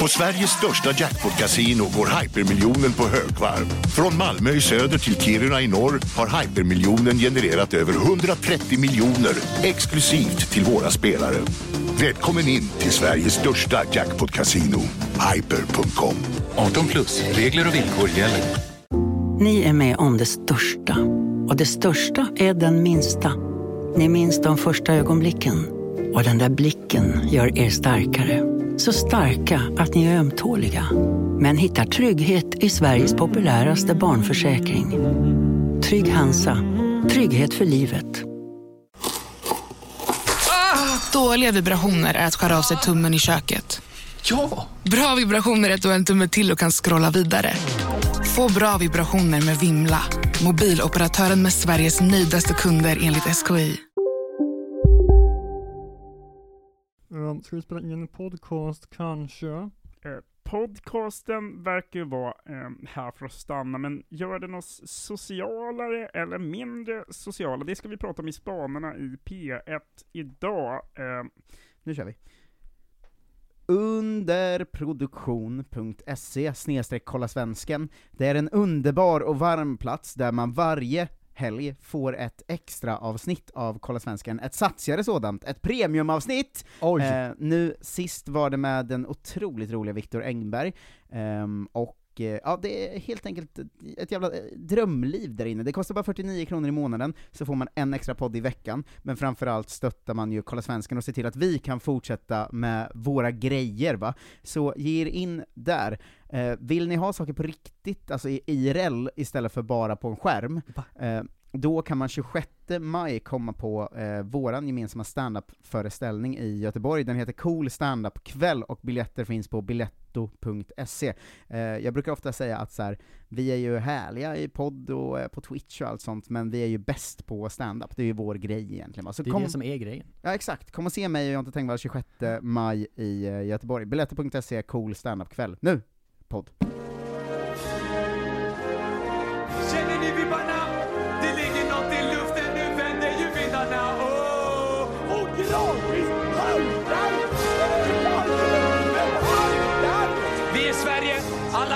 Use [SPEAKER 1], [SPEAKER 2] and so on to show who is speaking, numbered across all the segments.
[SPEAKER 1] På Sveriges största jackpot-kasino går hypermiljonen på högvarv. Från Malmö i söder till Kiruna i norr har hypermiljonen genererat över 130 miljoner exklusivt till våra spelare. Välkommen in till Sveriges största jackpot-kasino, hyper.com.
[SPEAKER 2] 18 plus, regler och villkor gäller.
[SPEAKER 3] Ni är med om det största. Och det största är den minsta. Ni minns de första ögonblicken. Och den där blicken gör er starkare. Så starka att ni är ömtåliga. Men hittar trygghet i Sveriges populäraste barnförsäkring. Trygg Hansa. Trygghet för livet.
[SPEAKER 4] Dåliga vibrationer är att skära av sig tummen i köket.
[SPEAKER 2] Ja!
[SPEAKER 4] Bra vibrationer är att du har en tumme till och kan scrolla vidare. Få bra vibrationer med Vimla. Mobiloperatören med Sveriges nöjdaste kunder enligt SKI.
[SPEAKER 5] Um, ska vi spela in en podcast kanske?
[SPEAKER 6] Eh, podcasten verkar ju vara eh, här för att stanna, men gör den oss socialare eller mindre sociala? Det ska vi prata om i spanerna i P1 idag. Eh, nu kör vi. Underproduktion.se snedstreck kolla svensken. Det är en underbar och varm plats där man varje helg får ett extra avsnitt av Kolla Svensken, ett satsigare sådant, ett premiumavsnitt! Eh, nu sist var det med den otroligt roliga Viktor Engberg, ehm, och eh, ja, det är helt enkelt ett jävla eh, drömliv där inne. Det kostar bara 49 kronor i månaden, så får man en extra podd i veckan, men framförallt stöttar man ju Kolla Svensken och ser till att vi kan fortsätta med våra grejer va. Så ge er in där. Eh, vill ni ha saker på riktigt, alltså i IRL, istället för bara på en skärm, eh, då kan man 26 maj komma på eh, våran gemensamma standup-föreställning i Göteborg, den heter Cool Standup kväll och biljetter finns på biletto.se. Eh, jag brukar ofta säga att så här, vi är ju härliga i podd och eh, på Twitch och allt sånt, men vi är ju bäst på standup, det är ju vår grej egentligen. va. Så
[SPEAKER 5] Det är
[SPEAKER 6] kom,
[SPEAKER 5] det som är grejen.
[SPEAKER 6] Ja exakt, kom och se mig och Jonte Tengvall 26 maj i eh, Göteborg. Biletto.se, Cool Standup kväll. Nu, podd.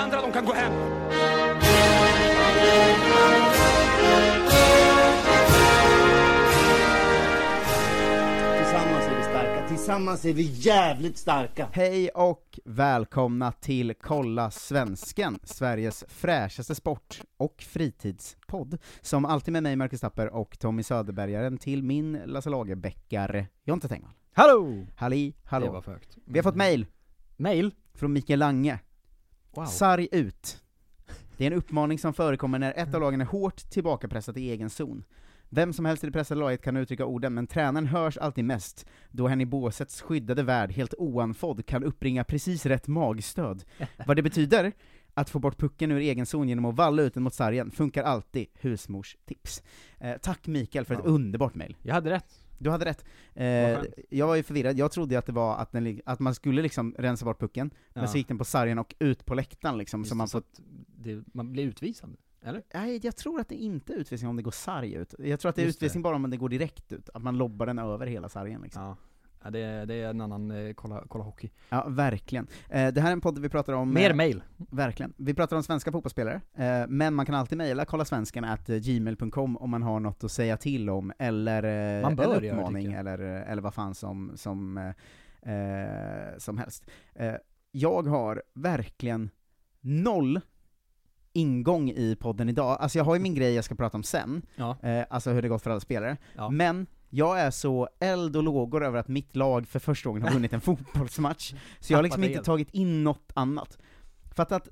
[SPEAKER 7] Andra de kan gå hem.
[SPEAKER 8] Tillsammans är vi starka, tillsammans är vi jävligt starka.
[SPEAKER 6] Hej och välkomna till Kolla Svensken, Sveriges fräschaste sport och fritidspodd. Som alltid med mig, Marcus Tapper, och Tommy Söderbergaren till min Lasse Lagerbäckare, Jonte Tengvall.
[SPEAKER 5] Hallå!
[SPEAKER 6] Halli,
[SPEAKER 5] Det
[SPEAKER 6] hallå.
[SPEAKER 5] var för högt.
[SPEAKER 6] Vi har fått mail
[SPEAKER 5] Mail?
[SPEAKER 6] från Mikael Lange.
[SPEAKER 5] Wow.
[SPEAKER 6] Sarg ut. Det är en uppmaning som förekommer när ett av lagen är hårt tillbakapressat i egen zon. Vem som helst i det pressade laget kan uttrycka orden, men tränaren hörs alltid mest, då hen i båsets skyddade värld helt oanfodd kan uppbringa precis rätt magstöd. Vad det betyder? Att få bort pucken ur egen zon genom att valla ut den mot sargen funkar alltid, husmors tips. Eh, tack Mikael för ett
[SPEAKER 5] Ja.
[SPEAKER 6] underbart mail.
[SPEAKER 5] Jag hade rätt.
[SPEAKER 6] Du hade rätt. Eh, jag var ju förvirrad, jag trodde ju att det var att, den, att man skulle liksom rensa bort pucken, men så gick den på sargen och ut på läktaren liksom,
[SPEAKER 5] Just
[SPEAKER 6] så
[SPEAKER 5] det,
[SPEAKER 6] man
[SPEAKER 5] så
[SPEAKER 6] får
[SPEAKER 5] att det, man blir utvisad. Eller?
[SPEAKER 6] Nej, jag tror att det inte är utvisning om det går sarg ut. Jag tror att det är
[SPEAKER 5] Just det.
[SPEAKER 6] utvisning bara om det går direkt ut, att man lobbar den över hela sargen liksom.
[SPEAKER 5] Ja. Ja det, är, det är en annan, eh, kolla, kolla hockey.
[SPEAKER 6] Ja, verkligen. Eh, det här är en podd där vi pratar om...
[SPEAKER 5] Mer
[SPEAKER 6] eh,
[SPEAKER 5] mail.
[SPEAKER 6] Verkligen. Vi pratar om svenska fotbollsspelare, eh, men man kan alltid mejla kollasvenskan.gmail.com om man har något att säga till om, eller, eh,
[SPEAKER 5] Man bör det,
[SPEAKER 6] uppmaning,
[SPEAKER 5] jag.
[SPEAKER 6] eller, eller vad fan som, som, eh, eh, som helst. Eh, jag har verkligen noll ingång i podden idag. Alltså jag har ju min grej jag ska prata om sen,
[SPEAKER 5] Ja.
[SPEAKER 6] eh, alltså hur det gått för alla spelare,
[SPEAKER 5] Ja.
[SPEAKER 6] men jag är så eld och lågor över att mitt lag för första gången har vunnit en fotbollsmatch, så jag har liksom inte tagit in något annat. För att, att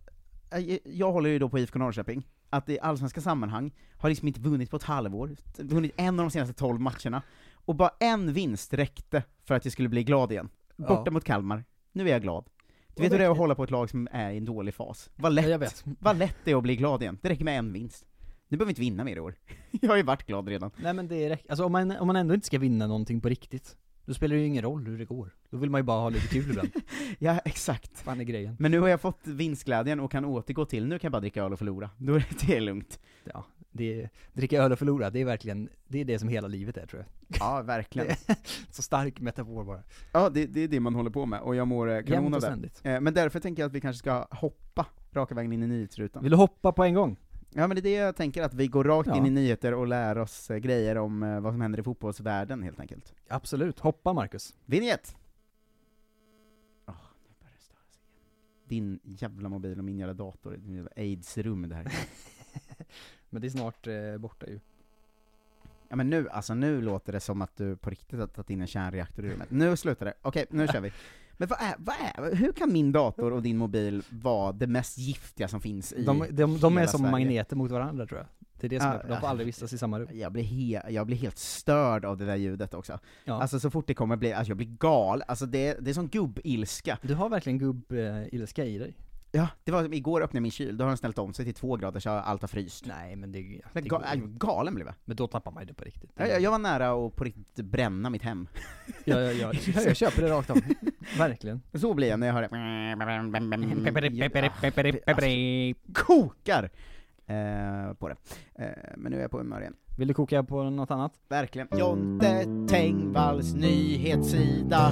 [SPEAKER 6] eh, jag håller ju då på IFK Norrköping, att i allsvenska sammanhang har liksom inte vunnit på ett halvår, vunnit en av de senaste 12 matcherna, och bara en vinst räckte för att jag skulle bli glad igen. Borta
[SPEAKER 5] Ja.
[SPEAKER 6] mot Kalmar, nu är jag glad. Du vet hur det är att hålla på ett lag som är i en dålig fas. Vad lätt,
[SPEAKER 5] Ja,
[SPEAKER 6] vad lätt det är att bli glad igen. Det räcker med en vinst. Nu behöver vi inte vinna mer i år. jag har ju varit glad redan.
[SPEAKER 5] Nej men det räcker, alltså om man, om man ändå inte ska vinna någonting på riktigt, då spelar det ju ingen roll hur det går. Då vill man ju bara ha lite kul ibland.
[SPEAKER 6] Ja, exakt.
[SPEAKER 5] fan är grejen.
[SPEAKER 6] Men nu har jag fått vinstglädjen och kan återgå till, nu kan jag bara dricka öl och förlora. Då är det lugnt.
[SPEAKER 5] Ja. Det, dricka öl och förlora, det är verkligen, det är det som hela livet är tror jag.
[SPEAKER 6] Ja, verkligen.
[SPEAKER 5] Så stark metafor bara.
[SPEAKER 6] Ja, det, det är det man håller på med, och jag mår eh, kanon av det. Eh, Men därför tänker jag att vi kanske ska hoppa raka vägen in i nyhetsrutan.
[SPEAKER 5] Vill du hoppa på en gång?
[SPEAKER 6] Ja men det är det jag tänker, att vi går rakt
[SPEAKER 5] Ja.
[SPEAKER 6] in i nyheter och lär oss eh, grejer om eh, vad som händer i fotbollsvärlden helt enkelt.
[SPEAKER 5] Absolut, hoppa Marcus.
[SPEAKER 6] Vinjett! Nu börjar det igen. Din jävla mobil och min jävla dator, din jävla aids-rum det här.
[SPEAKER 5] Men det är snart eh, borta ju.
[SPEAKER 6] Ja men nu, alltså nu låter det som att du på riktigt har tagit in en kärnreaktor i rummet. Nu slutar det, okej nu kör vi. Men vad är, vad är, hur kan min dator och din mobil vara det mest giftiga som finns i
[SPEAKER 5] De, de, de är som
[SPEAKER 6] Sverige?
[SPEAKER 5] magneter mot varandra tror jag. Det är det som
[SPEAKER 6] Ja,
[SPEAKER 5] är, de får aldrig vistas i samma rum.
[SPEAKER 6] Jag blir, he, jag blir helt störd av det där ljudet också.
[SPEAKER 5] Ja.
[SPEAKER 6] Alltså så fort det kommer bli, alltså jag blir gal, alltså det, det är som gubb-ilska.
[SPEAKER 5] Du har verkligen gubb-ilska i dig.
[SPEAKER 6] Ja, det var igår öppnade jag min kyl, då har den ställt om sig till två grader så allt har fryst.
[SPEAKER 5] Nej men det, det
[SPEAKER 6] Men ga, galen blev jag.
[SPEAKER 5] Men då tappar man ju det på riktigt.
[SPEAKER 6] Jag, jag, var nära att på riktigt bränna mitt hem.
[SPEAKER 5] Ja, ja, ja. Jag, jag köper det rakt av. Verkligen.
[SPEAKER 6] Så blir jag när jag hör det. Kokar! Eh, på det. Eh, men nu är jag på humör igen.
[SPEAKER 5] Vill du koka på något annat?
[SPEAKER 6] Verkligen. Jonte Tengvalls nyhetssida.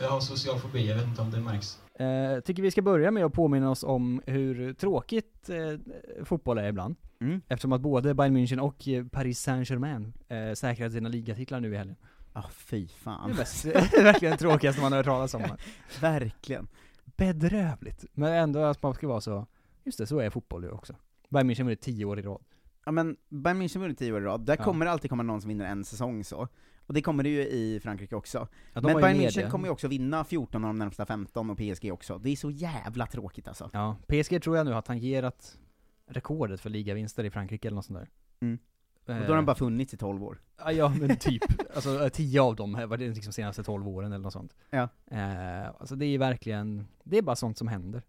[SPEAKER 9] Jag har social fobi, jag vet inte om det märks.
[SPEAKER 5] Eh, tycker vi ska börja med att påminna oss om hur tråkigt eh, fotboll är ibland.
[SPEAKER 6] Mm.
[SPEAKER 5] Eftersom att både Bayern München och Paris Saint-Germain eh, säkrade sina ligatitlar nu i helgen.
[SPEAKER 6] Ah, fy fan.
[SPEAKER 5] det är verkligen det tråkigaste man har hört talas om.
[SPEAKER 6] Verkligen.
[SPEAKER 5] Bedrövligt. Men ändå att man ska vara så, just det, så är fotboll ju också. Bayern München vunnit tio år i rad.
[SPEAKER 6] Ja men, Bayern München vunnit tio år i rad, där
[SPEAKER 5] Ja.
[SPEAKER 6] kommer det alltid komma någon som vinner en säsong så. Och det kommer det ju i Frankrike också.
[SPEAKER 5] Ja,
[SPEAKER 6] men Bayern München kommer ju också vinna 14 av de närmsta 15, och PSG också. Det är så jävla tråkigt alltså.
[SPEAKER 5] Ja, PSG tror jag nu har tangerat rekordet för ligavinster i Frankrike eller något sånt där.
[SPEAKER 6] Mm.
[SPEAKER 5] Eh,
[SPEAKER 6] Och då har de bara funnits i 12 år.
[SPEAKER 5] Ja, ja men typ. Alltså eh, tio av dem var det liksom senaste 12 åren eller något sånt.
[SPEAKER 6] Ja.
[SPEAKER 5] Eh, alltså det är verkligen, det är bara sånt som händer.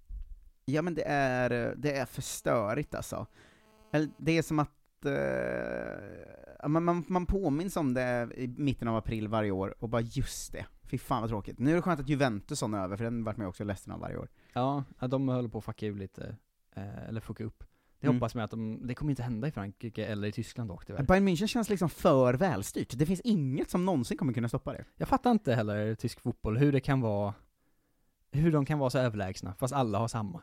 [SPEAKER 6] Ja men det är, det är för störigt alltså. Det är som att, eh, man, man, man påminns om det i mitten av april varje år, och bara just det, fy fan vad tråkigt. Nu är det skönt att Juventus har över, för den vart man ju också ledsen av varje år.
[SPEAKER 5] Ja, de håller på att fucka ur lite, eh, eller fucka upp. Det
[SPEAKER 6] Mm.
[SPEAKER 5] hoppas man att de, det kommer inte hända i Frankrike eller i Tyskland dock tyvärr.
[SPEAKER 6] Bayern München känns liksom för välstyrt, det finns inget som någonsin kommer kunna stoppa det.
[SPEAKER 5] Jag fattar inte heller tysk fotboll, hur det kan vara, hur de kan vara så överlägsna, fast alla har samma.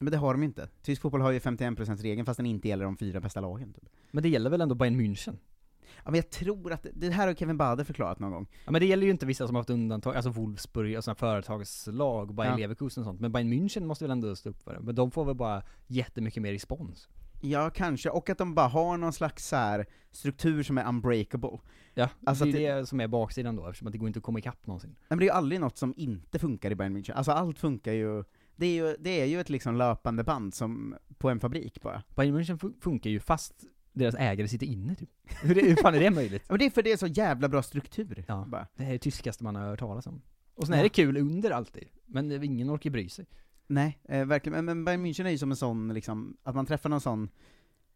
[SPEAKER 6] Men det har de inte. Tysk fotboll har ju 51%-regeln, fast den inte gäller de fyra bästa lagen. Typ.
[SPEAKER 5] Men det gäller väl ändå Bayern München?
[SPEAKER 6] Ja, men jag tror att, det här har Kevin Bader förklarat någon gång.
[SPEAKER 5] Ja men det gäller ju inte vissa som har haft undantag, alltså Wolfsburg och sådana företagslag, Bayern
[SPEAKER 6] Ja.
[SPEAKER 5] Leverkusen och sånt, men Bayern München måste väl ändå stå upp för det, men de får väl bara jättemycket mer respons.
[SPEAKER 6] Ja, kanske, och att de bara har någon slags så här struktur som är unbreakable.
[SPEAKER 5] Ja,
[SPEAKER 6] Alltså
[SPEAKER 5] det är det som är baksidan då, eftersom att det går inte att komma ikapp någonsin.
[SPEAKER 6] Nej, men det är ju aldrig något som inte funkar i Bayern München. Alltså allt funkar ju, det är ju, det är ju ett liksom löpande band som, på en fabrik bara.
[SPEAKER 5] Bayern München fu- funkar ju fast deras ägare sitter inne typ. Hur, det, hur fan är det möjligt?
[SPEAKER 6] Men det är för det är så jävla bra struktur.
[SPEAKER 5] Ja.
[SPEAKER 6] Bara.
[SPEAKER 5] Det här är det tyskaste man har hört talas om. Och sen
[SPEAKER 6] Ja.
[SPEAKER 5] är det kul under alltid, men ingen orkar bry sig.
[SPEAKER 6] Nej, eh, verkligen. Men, men Bayern München är ju som en sån, liksom, att man träffar någon sån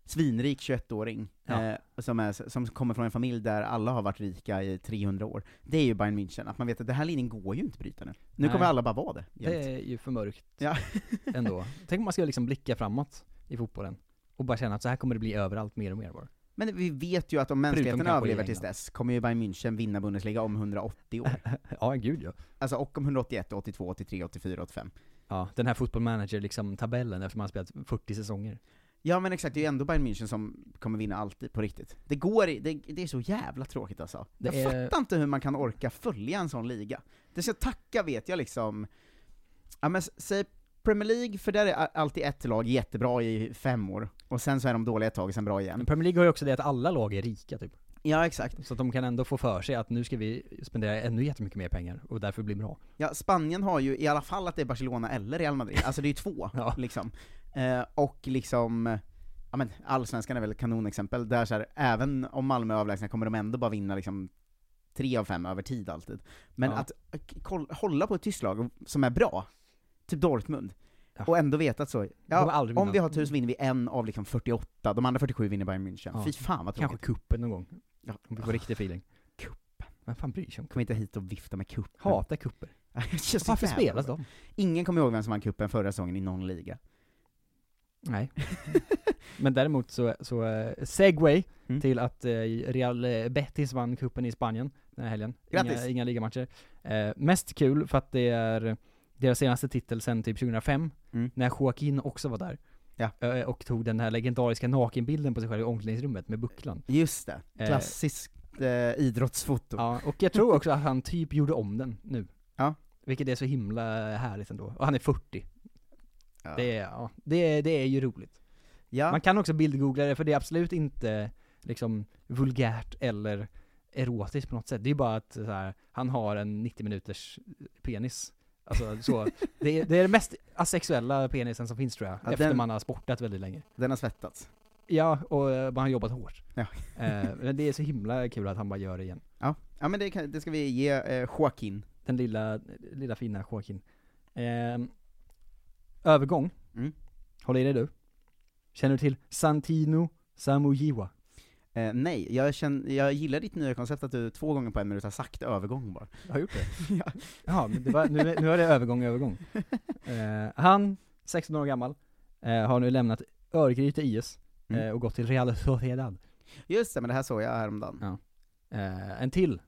[SPEAKER 6] svinrik 21-åring,
[SPEAKER 5] Ja.
[SPEAKER 6] eh, som, är, som kommer från en familj där alla har varit rika i 300 år. Det är ju Bayern München, att man vet att den här linjen går ju inte att bryta nu. Nu
[SPEAKER 5] Nej.
[SPEAKER 6] kommer alla bara vara det.
[SPEAKER 5] Det
[SPEAKER 6] jämt.
[SPEAKER 5] är ju för mörkt
[SPEAKER 6] Ja.
[SPEAKER 5] ändå. Tänk om man ska liksom blicka framåt i fotbollen. Och bara känna att så här kommer det bli överallt mer och mer bara.
[SPEAKER 6] Men vi vet ju att om mänskligheten överlever tills dess, kommer ju Bayern München vinna Bundesliga om 180 år.
[SPEAKER 5] Ja, gud ja.
[SPEAKER 6] alltså, och om 181, 82, 83, 84, 85.
[SPEAKER 5] Ja, den här football manager liksom tabellen eftersom man har spelat 40 säsonger.
[SPEAKER 6] Ja men exakt, det är ju ändå Bayern München som kommer vinna alltid, på riktigt. Det går det, det är så jävla tråkigt alltså.
[SPEAKER 5] Det
[SPEAKER 6] jag
[SPEAKER 5] är-
[SPEAKER 6] fattar inte hur man kan orka följa en sån liga. Det ska tacka vet jag liksom, ja men säg Premier League, för där är alltid ett lag jättebra i fem år, och sen så är de dåliga ett tag, och sen bra igen.
[SPEAKER 5] Men Premier League har ju också det att alla lag är rika typ.
[SPEAKER 6] Ja exakt.
[SPEAKER 5] Så att de kan ändå få för sig att nu ska vi spendera ännu jättemycket mer pengar och därför bli bra.
[SPEAKER 6] Ja, Spanien har ju i alla fall att det är Barcelona eller Real Madrid, alltså det är ju två,
[SPEAKER 5] Ja.
[SPEAKER 6] liksom. Eh, och liksom, ja men allsvenskan är väl ett kanonexempel, där så här, även om Malmö är överlägsna kommer de ändå bara vinna liksom tre av fem över tid alltid. Men
[SPEAKER 5] Ja.
[SPEAKER 6] att eh, hålla på ett tyst lag som är bra, typ Dortmund,
[SPEAKER 5] Ja.
[SPEAKER 6] och ändå veta att så, ja, om vi har tur så vinner vi en av liksom 48, de andra 47 vinner Bayern München.
[SPEAKER 5] Ja.
[SPEAKER 6] Fy fan vad
[SPEAKER 5] Kanske
[SPEAKER 6] tråkigt.
[SPEAKER 5] kuppen någon gång.
[SPEAKER 6] Ja.
[SPEAKER 5] Om vi får riktig feeling.
[SPEAKER 6] Kuppen.
[SPEAKER 5] Vem fan bryr sig om
[SPEAKER 6] Kom inte hit och vifta med kuppen.
[SPEAKER 5] Hatar kupper. Varför spelas de?
[SPEAKER 6] Ingen kommer ihåg vem som vann kuppen förra säsongen i någon liga.
[SPEAKER 5] Nej. Men däremot så, så uh, segway
[SPEAKER 6] Mm.
[SPEAKER 5] till att eh, Real eh, Betis vann kuppen i Spanien den här helgen. Inga,
[SPEAKER 6] Grattis.
[SPEAKER 5] inga ligamatcher. Eh, mest kul för att det är deras senaste titel sen typ 2005,
[SPEAKER 6] Mm.
[SPEAKER 5] när Joaquin också var där.
[SPEAKER 6] Ja.
[SPEAKER 5] Eh, och tog den här legendariska nakenbilden på sig själv i omklädningsrummet med bucklan.
[SPEAKER 6] Just det,
[SPEAKER 5] Eh.
[SPEAKER 6] klassiskt eh, idrottsfoto.
[SPEAKER 5] Ja, och jag tror också att han typ gjorde om den nu.
[SPEAKER 6] Ja.
[SPEAKER 5] Vilket är så himla härligt ändå. Och han är 40.
[SPEAKER 6] Ja.
[SPEAKER 5] Det, är, ja, det, är, det är ju roligt.
[SPEAKER 6] ja.
[SPEAKER 5] Man kan också bildgoogla det, för det är absolut inte liksom vulgärt eller erotiskt på något sätt. Det är bara att så här, han har en 90 minuters penis. Alltså så, det är, det är den mest asexuella penisen som finns tror jag,
[SPEAKER 6] Ja,
[SPEAKER 5] efter
[SPEAKER 6] den-
[SPEAKER 5] man har sportat väldigt länge.
[SPEAKER 6] Den har svettats.
[SPEAKER 5] Ja, och eh, man har jobbat hårt.
[SPEAKER 6] Ja.
[SPEAKER 5] Eh, men det är så himla kul att han bara gör det igen.
[SPEAKER 6] Ja, ja men det, kan, det ska vi ge eh, Joaquin.
[SPEAKER 5] Den lilla, lilla fina Joaquin. Eh, övergång.
[SPEAKER 6] Mm.
[SPEAKER 5] Håll i dig du. Känner du till Santino Samujiwa?
[SPEAKER 6] Eh, nej, jag, känner, jag gillar ditt nya koncept att du två gånger på en minut har sagt övergång bara.
[SPEAKER 5] Jag har gjort det.
[SPEAKER 6] ja.
[SPEAKER 5] Jaha, men det var, nu, nu är det övergång, övergång. Eh, han, 16 år gammal, eh, har nu lämnat Örgryte IS eh,
[SPEAKER 6] Mm.
[SPEAKER 5] och gått till Real Sociedad.
[SPEAKER 6] Just det, men det här såg jag häromdagen.
[SPEAKER 5] Ja. Eh, en till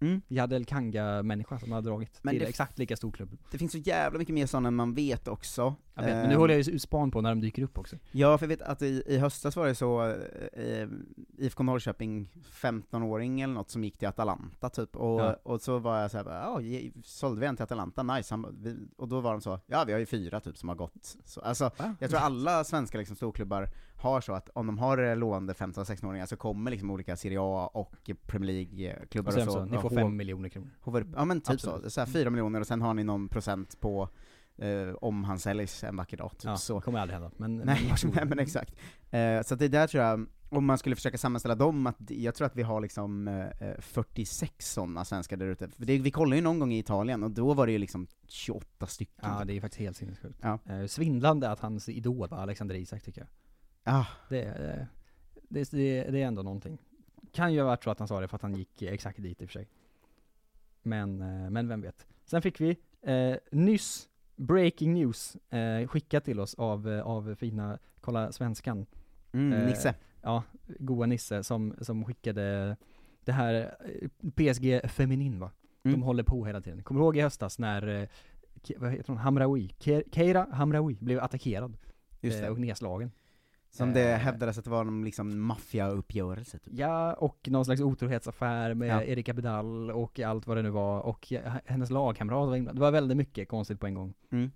[SPEAKER 6] Mm.
[SPEAKER 5] Jadel Kanga-människa som har dragit
[SPEAKER 6] Men
[SPEAKER 5] till
[SPEAKER 6] det-
[SPEAKER 5] exakt lika stor klubb.
[SPEAKER 6] Det finns så jävla mycket mer sådana man vet också.
[SPEAKER 5] Jag vet, men nu
[SPEAKER 6] Eh,
[SPEAKER 5] håller jag ju span på när de dyker upp också.
[SPEAKER 6] Ja, för jag vet att i, i höstas var det så, eh, IFK Norrköping, 15-åring eller något som gick till Atalanta typ, och,
[SPEAKER 5] Ja.
[SPEAKER 6] och så var jag såhär, ja, sålde vi en till Atalanta? Nice, Han, vi, och då var de så, ja vi har ju fyra typ som har gått. Så, alltså,
[SPEAKER 5] Va?
[SPEAKER 6] jag tror alla svenska liksom, storklubbar har så att om de har lående 15-16-åringar så kommer liksom olika Serie A och Premier League-klubbar
[SPEAKER 5] Och
[SPEAKER 6] och, så,
[SPEAKER 5] så, ni får
[SPEAKER 6] hov-
[SPEAKER 5] fem miljoner kronor.
[SPEAKER 6] ja men typ
[SPEAKER 5] Absolut.
[SPEAKER 6] så, så här, fyra miljoner och sen har ni någon procent på eh, om han säljs en vacker dag, typ
[SPEAKER 5] Ja,
[SPEAKER 6] så.
[SPEAKER 5] kommer aldrig hända. Men,
[SPEAKER 6] Nej, nej men exakt. Eh, så att det där tror jag, om man skulle försöka sammanställa dem, att jag tror att vi har liksom eh, 46 sådana svenskar där ute. Vi kollade ju någon gång i Italien, och då var det ju liksom 28 stycken.
[SPEAKER 5] Ja, det är faktiskt helt sinnessjukt.
[SPEAKER 6] Ja.
[SPEAKER 5] Eh, svindlande att hans idol var Alexander Isak tycker jag.
[SPEAKER 6] Ah,
[SPEAKER 5] Det, eh, det, det, det är ändå någonting. Kan ju ha varit så att han sa det för att han gick exakt dit i och för sig. Men, eh, men vem vet. Sen fick vi eh, nyss breaking news eh, skickat till oss av, eh, av fina Kolla Svenskan.
[SPEAKER 6] mm,
[SPEAKER 5] Eh,
[SPEAKER 6] Nisse.
[SPEAKER 5] Ja, goa Nisse som, som skickade det här PSG Feminin va?
[SPEAKER 6] Mm.
[SPEAKER 5] De håller på hela tiden. Kommer du ihåg i höstas när, vad heter hon, Hamraoui, Ke- Keira Hamraoui blev attackerad
[SPEAKER 6] Just det.
[SPEAKER 5] och nedslagen.
[SPEAKER 6] Som det
[SPEAKER 5] eh,
[SPEAKER 6] hävdades att det var någon liksom maffiauppgörelse typ.
[SPEAKER 5] Ja, och någon slags otrohetsaffär med
[SPEAKER 6] Ja.
[SPEAKER 5] Erika Bedal och allt vad det nu var, och hennes lagkamrat var inblandad. Det var väldigt mycket konstigt på en gång.
[SPEAKER 6] Mm.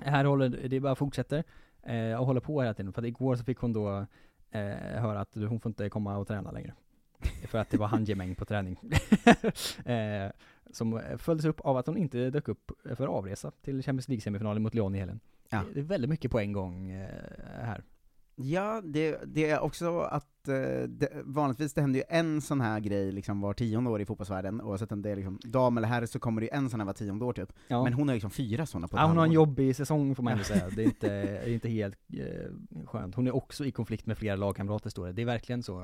[SPEAKER 5] Här håller, det bara fortsätter, eh, och håller på hela tiden, för att igår så fick hon då eh, höra att hon får inte komma och träna längre. för att det var handgemäng på träning. eh, som följdes upp av att hon inte dök upp för avresa till Champions League-semifinalen mot Lyon i helgen.
[SPEAKER 6] Ja.
[SPEAKER 5] Det är väldigt mycket på en gång eh, här.
[SPEAKER 6] Ja, det, det är också att eh, det, vanligtvis det händer ju en sån här grej liksom var tionde år i fotbollsvärlden, oavsett om det är liksom dam eller herr så kommer det ju en sån här var tionde år typ.
[SPEAKER 5] Ja.
[SPEAKER 6] Men hon har liksom fyra sådana på
[SPEAKER 5] Ja, hon har en jobbig säsong får man ändå säga, det är inte, det är inte helt eh, skönt. Hon är också i konflikt med flera lagkamrater står det, det är verkligen så,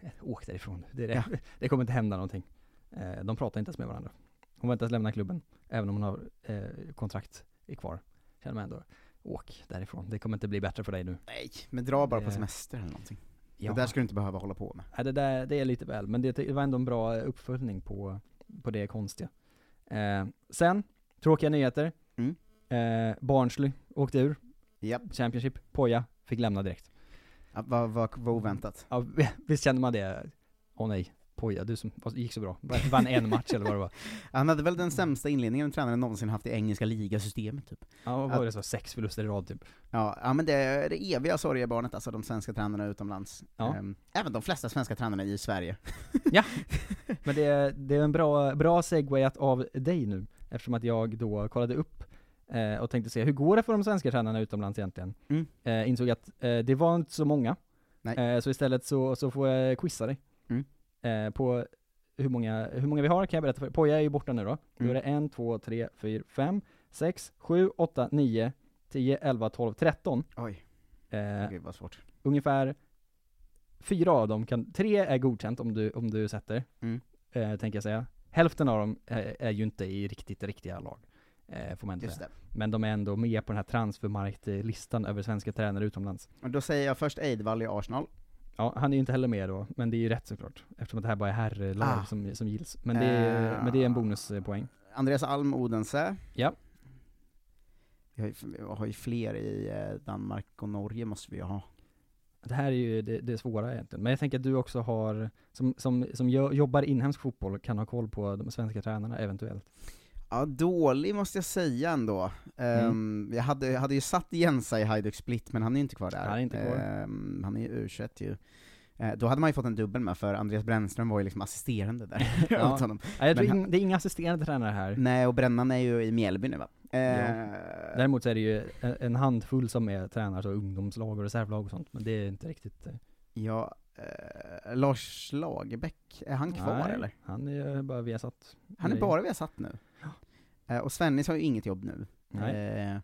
[SPEAKER 5] eh, åk därifrån, det, det.
[SPEAKER 6] Ja.
[SPEAKER 5] det kommer inte hända någonting. Eh, de pratar inte ens med varandra. Hon ens lämna klubben, även om hon har eh, kontrakt är kvar. Känner man ändå, åk därifrån, det kommer inte bli bättre för dig nu.
[SPEAKER 6] Nej, men dra bara på
[SPEAKER 5] Det-
[SPEAKER 6] semester eller någonting.
[SPEAKER 5] Ja.
[SPEAKER 6] Det där ska du inte behöva hålla på med.
[SPEAKER 5] Nej, det där, det är lite väl, men det, det var ändå en bra uppföljning på, på det konstiga. Eh, sen, tråkiga nyheter.
[SPEAKER 6] Mm.
[SPEAKER 5] Eh, Barnsley åkte ur
[SPEAKER 6] Japp.
[SPEAKER 5] Championship, Poja fick lämna direkt.
[SPEAKER 6] Ja, vad, vad, vad oväntat.
[SPEAKER 5] Ja, visst kände man det? Åh nej, Poja, du som gick så bra, vann en match eller vad det var.
[SPEAKER 6] Han hade väl den sämsta inledningen tränaren någonsin haft i engelska ligasystemet typ.
[SPEAKER 5] Ja, vad var det så? Sex förluster i rad typ.
[SPEAKER 6] Ja, ja men det är det eviga sorgebarnet, alltså de svenska tränarna utomlands.
[SPEAKER 5] Ja.
[SPEAKER 6] Ehm, även de flesta svenska tränarna i Sverige.
[SPEAKER 5] Men det är, det är en bra, bra segway av dig nu, eftersom att jag då kollade upp eh, och tänkte se, hur går det för de svenska tränarna utomlands egentligen?
[SPEAKER 6] Mm.
[SPEAKER 5] Eh, insåg att eh, det var inte så många, så istället så, så får jag quizza dig. Eh, på hur många, hur många vi har kan jag berätta för dig. Poja är ju borta nu då. Då
[SPEAKER 6] Mm.
[SPEAKER 5] är det en, två, tre, fyra, fem, sex, sju, åtta, nio, tio, elva, tolv, tretton.
[SPEAKER 6] Oj,
[SPEAKER 5] Eh,
[SPEAKER 6] gud vad svårt.
[SPEAKER 5] ungefär fyra av dem kan, tre är godkänt om du, om du sätter,
[SPEAKER 6] Mm.
[SPEAKER 5] eh, tänker jag säga. Hälften av dem är, är ju inte i riktigt riktiga lag. Eh, får man inte säga.
[SPEAKER 6] det.
[SPEAKER 5] Men de är ändå med på den här transfermarktlistan över svenska tränare utomlands.
[SPEAKER 6] Och då säger jag först Eidvall i Arsenal.
[SPEAKER 5] Ja, han är ju inte heller med då, men det är ju rätt såklart. Eftersom det här bara är herrlag
[SPEAKER 6] Ah.
[SPEAKER 5] som, som gills. Men det, är,
[SPEAKER 6] Eh.
[SPEAKER 5] men det är en bonuspoäng.
[SPEAKER 6] Andreas Alm Odense.
[SPEAKER 5] Ja.
[SPEAKER 6] Vi har, ju, vi har ju fler i eh, Danmark och Norge måste vi ju ha.
[SPEAKER 5] Det här är ju det, det svåra egentligen. Men jag tänker att du också har, som, som, som jo- jobbar inhemsk fotboll, kan ha koll på de svenska tränarna eventuellt.
[SPEAKER 6] Ja, dålig måste jag säga ändå.
[SPEAKER 5] Mm.
[SPEAKER 6] Ehm, jag, hade, jag hade ju satt Jensa i Hajduk Split, men han är ju inte kvar där.
[SPEAKER 5] Han är inte kvar.
[SPEAKER 6] Ehm, han är ju u ju. Eh, då hade man ju fått en dubbel med, för Andreas Brännström var ju liksom assisterande där
[SPEAKER 5] Ja.
[SPEAKER 6] honom.
[SPEAKER 5] Nej, jag tror ing, det är inga assisterande tränare här.
[SPEAKER 6] Nej, och Brännan är ju i Mjällby nu va? Eh,
[SPEAKER 5] Däremot så är det ju en handfull som är tränare, så ungdomslag och reservlag och sånt, men det är inte riktigt... eh,
[SPEAKER 6] Ja, eh, Lars Lagerbäck, är han kvar
[SPEAKER 5] nej,
[SPEAKER 6] eller?
[SPEAKER 5] Han är bara Viasat.
[SPEAKER 6] Han är bara vi har satt nu. Eh, och Svennis har ju inget jobb nu.
[SPEAKER 5] Nej.
[SPEAKER 6] Eh,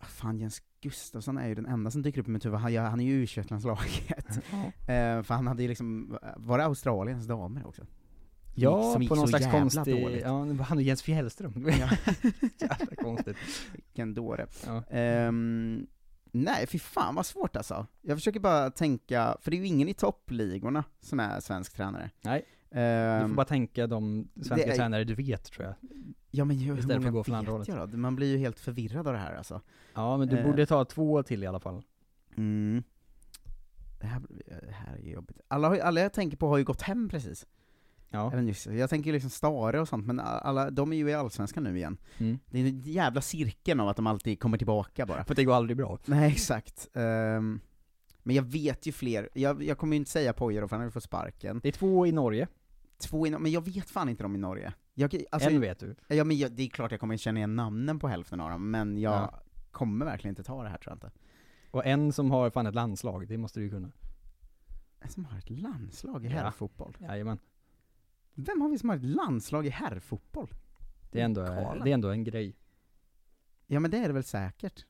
[SPEAKER 6] fan, Jens Gustafsson är ju den enda som dyker upp mitt huvud. Han, han är ju u landslaget eh, För han hade ju liksom, var det Australiens damer också?
[SPEAKER 5] Ja,
[SPEAKER 6] som
[SPEAKER 5] på någon slags konstig,
[SPEAKER 6] dåligt.
[SPEAKER 5] ja, han och Jens Fjällström.
[SPEAKER 6] Ja.
[SPEAKER 5] Jävla konstigt.
[SPEAKER 6] Vilken dåre.
[SPEAKER 5] Ja.
[SPEAKER 6] Ehm, nej, fy fan vad svårt alltså. Jag försöker bara tänka, för det är ju ingen i toppligorna som är svensk tränare.
[SPEAKER 5] Nej. Du
[SPEAKER 6] Ehm,
[SPEAKER 5] får bara tänka de svenska
[SPEAKER 6] är-
[SPEAKER 5] tränare du vet, tror jag.
[SPEAKER 6] Ja men hur
[SPEAKER 5] Istället för att gå från andra
[SPEAKER 6] jag då? Man blir ju helt förvirrad av det här alltså.
[SPEAKER 5] Ja, men du
[SPEAKER 6] Eh.
[SPEAKER 5] borde ta två till i alla fall.
[SPEAKER 6] Mm. Det här, det här är jobbigt. Alla, alla jag tänker på har ju gått hem precis.
[SPEAKER 5] Ja.
[SPEAKER 6] Även just, jag tänker liksom Stare och sånt, men alla, de är ju i Allsvenskan nu igen.
[SPEAKER 5] Mm.
[SPEAKER 6] Det är den jävla cirkeln av att de alltid kommer tillbaka bara.
[SPEAKER 5] För det går aldrig bra.
[SPEAKER 6] Nej, exakt. Ehm, men jag vet ju fler, jag, jag kommer ju inte säga Pojer för han har ju fått sparken.
[SPEAKER 5] Det är två i Norge.
[SPEAKER 6] Två i, Nor- men jag vet fan inte dem i Norge. Jag, alltså,
[SPEAKER 5] en vet du.
[SPEAKER 6] Ja men jag, det är klart jag kommer känna igen namnen på hälften av dem, men jag
[SPEAKER 5] Ja.
[SPEAKER 6] kommer verkligen inte ta det här tror jag inte.
[SPEAKER 5] Och en som har fan ett landslag, det måste du ju kunna.
[SPEAKER 6] En som har ett landslag i
[SPEAKER 5] Ja.
[SPEAKER 6] herrfotboll?
[SPEAKER 5] Jajamän.
[SPEAKER 6] Vem har vi som har ett landslag i herrfotboll?
[SPEAKER 5] Det är ändå, det är ändå en grej.
[SPEAKER 6] Ja men det är det väl säkert?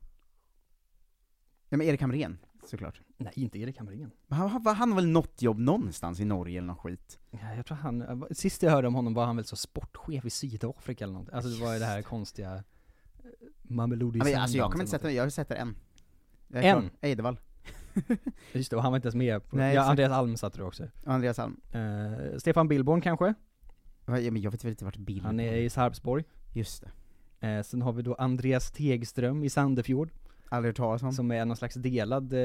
[SPEAKER 6] Ja men Erik Hamrén, såklart.
[SPEAKER 5] Nej, inte Erik Hamrén.
[SPEAKER 6] Han, han, han har väl något jobb någonstans i Norge eller något skit?
[SPEAKER 5] Ja, jag tror han, sist jag hörde om honom var han väl så sportchef i Sydafrika eller något. Alltså det var ju det här konstiga eh, Mamelodi
[SPEAKER 6] alltså jag kommer inte sätta mig, jag det en.
[SPEAKER 5] En?
[SPEAKER 6] Eidevall.
[SPEAKER 5] Just det, och han var inte ens med på,
[SPEAKER 6] Nej,
[SPEAKER 5] ja
[SPEAKER 6] exakt.
[SPEAKER 5] Andreas Alm satte du också.
[SPEAKER 6] Andreas Alm.
[SPEAKER 5] Eh, Stefan Billborn kanske?
[SPEAKER 6] Ja, men jag vet väl inte vart bild
[SPEAKER 5] Han är i Sarpsborg.
[SPEAKER 6] Just det.
[SPEAKER 5] Eh, sen har vi då Andreas Tegström i Sandefjord,
[SPEAKER 6] Aldrig hört talas om.
[SPEAKER 5] som är någon slags delad eh,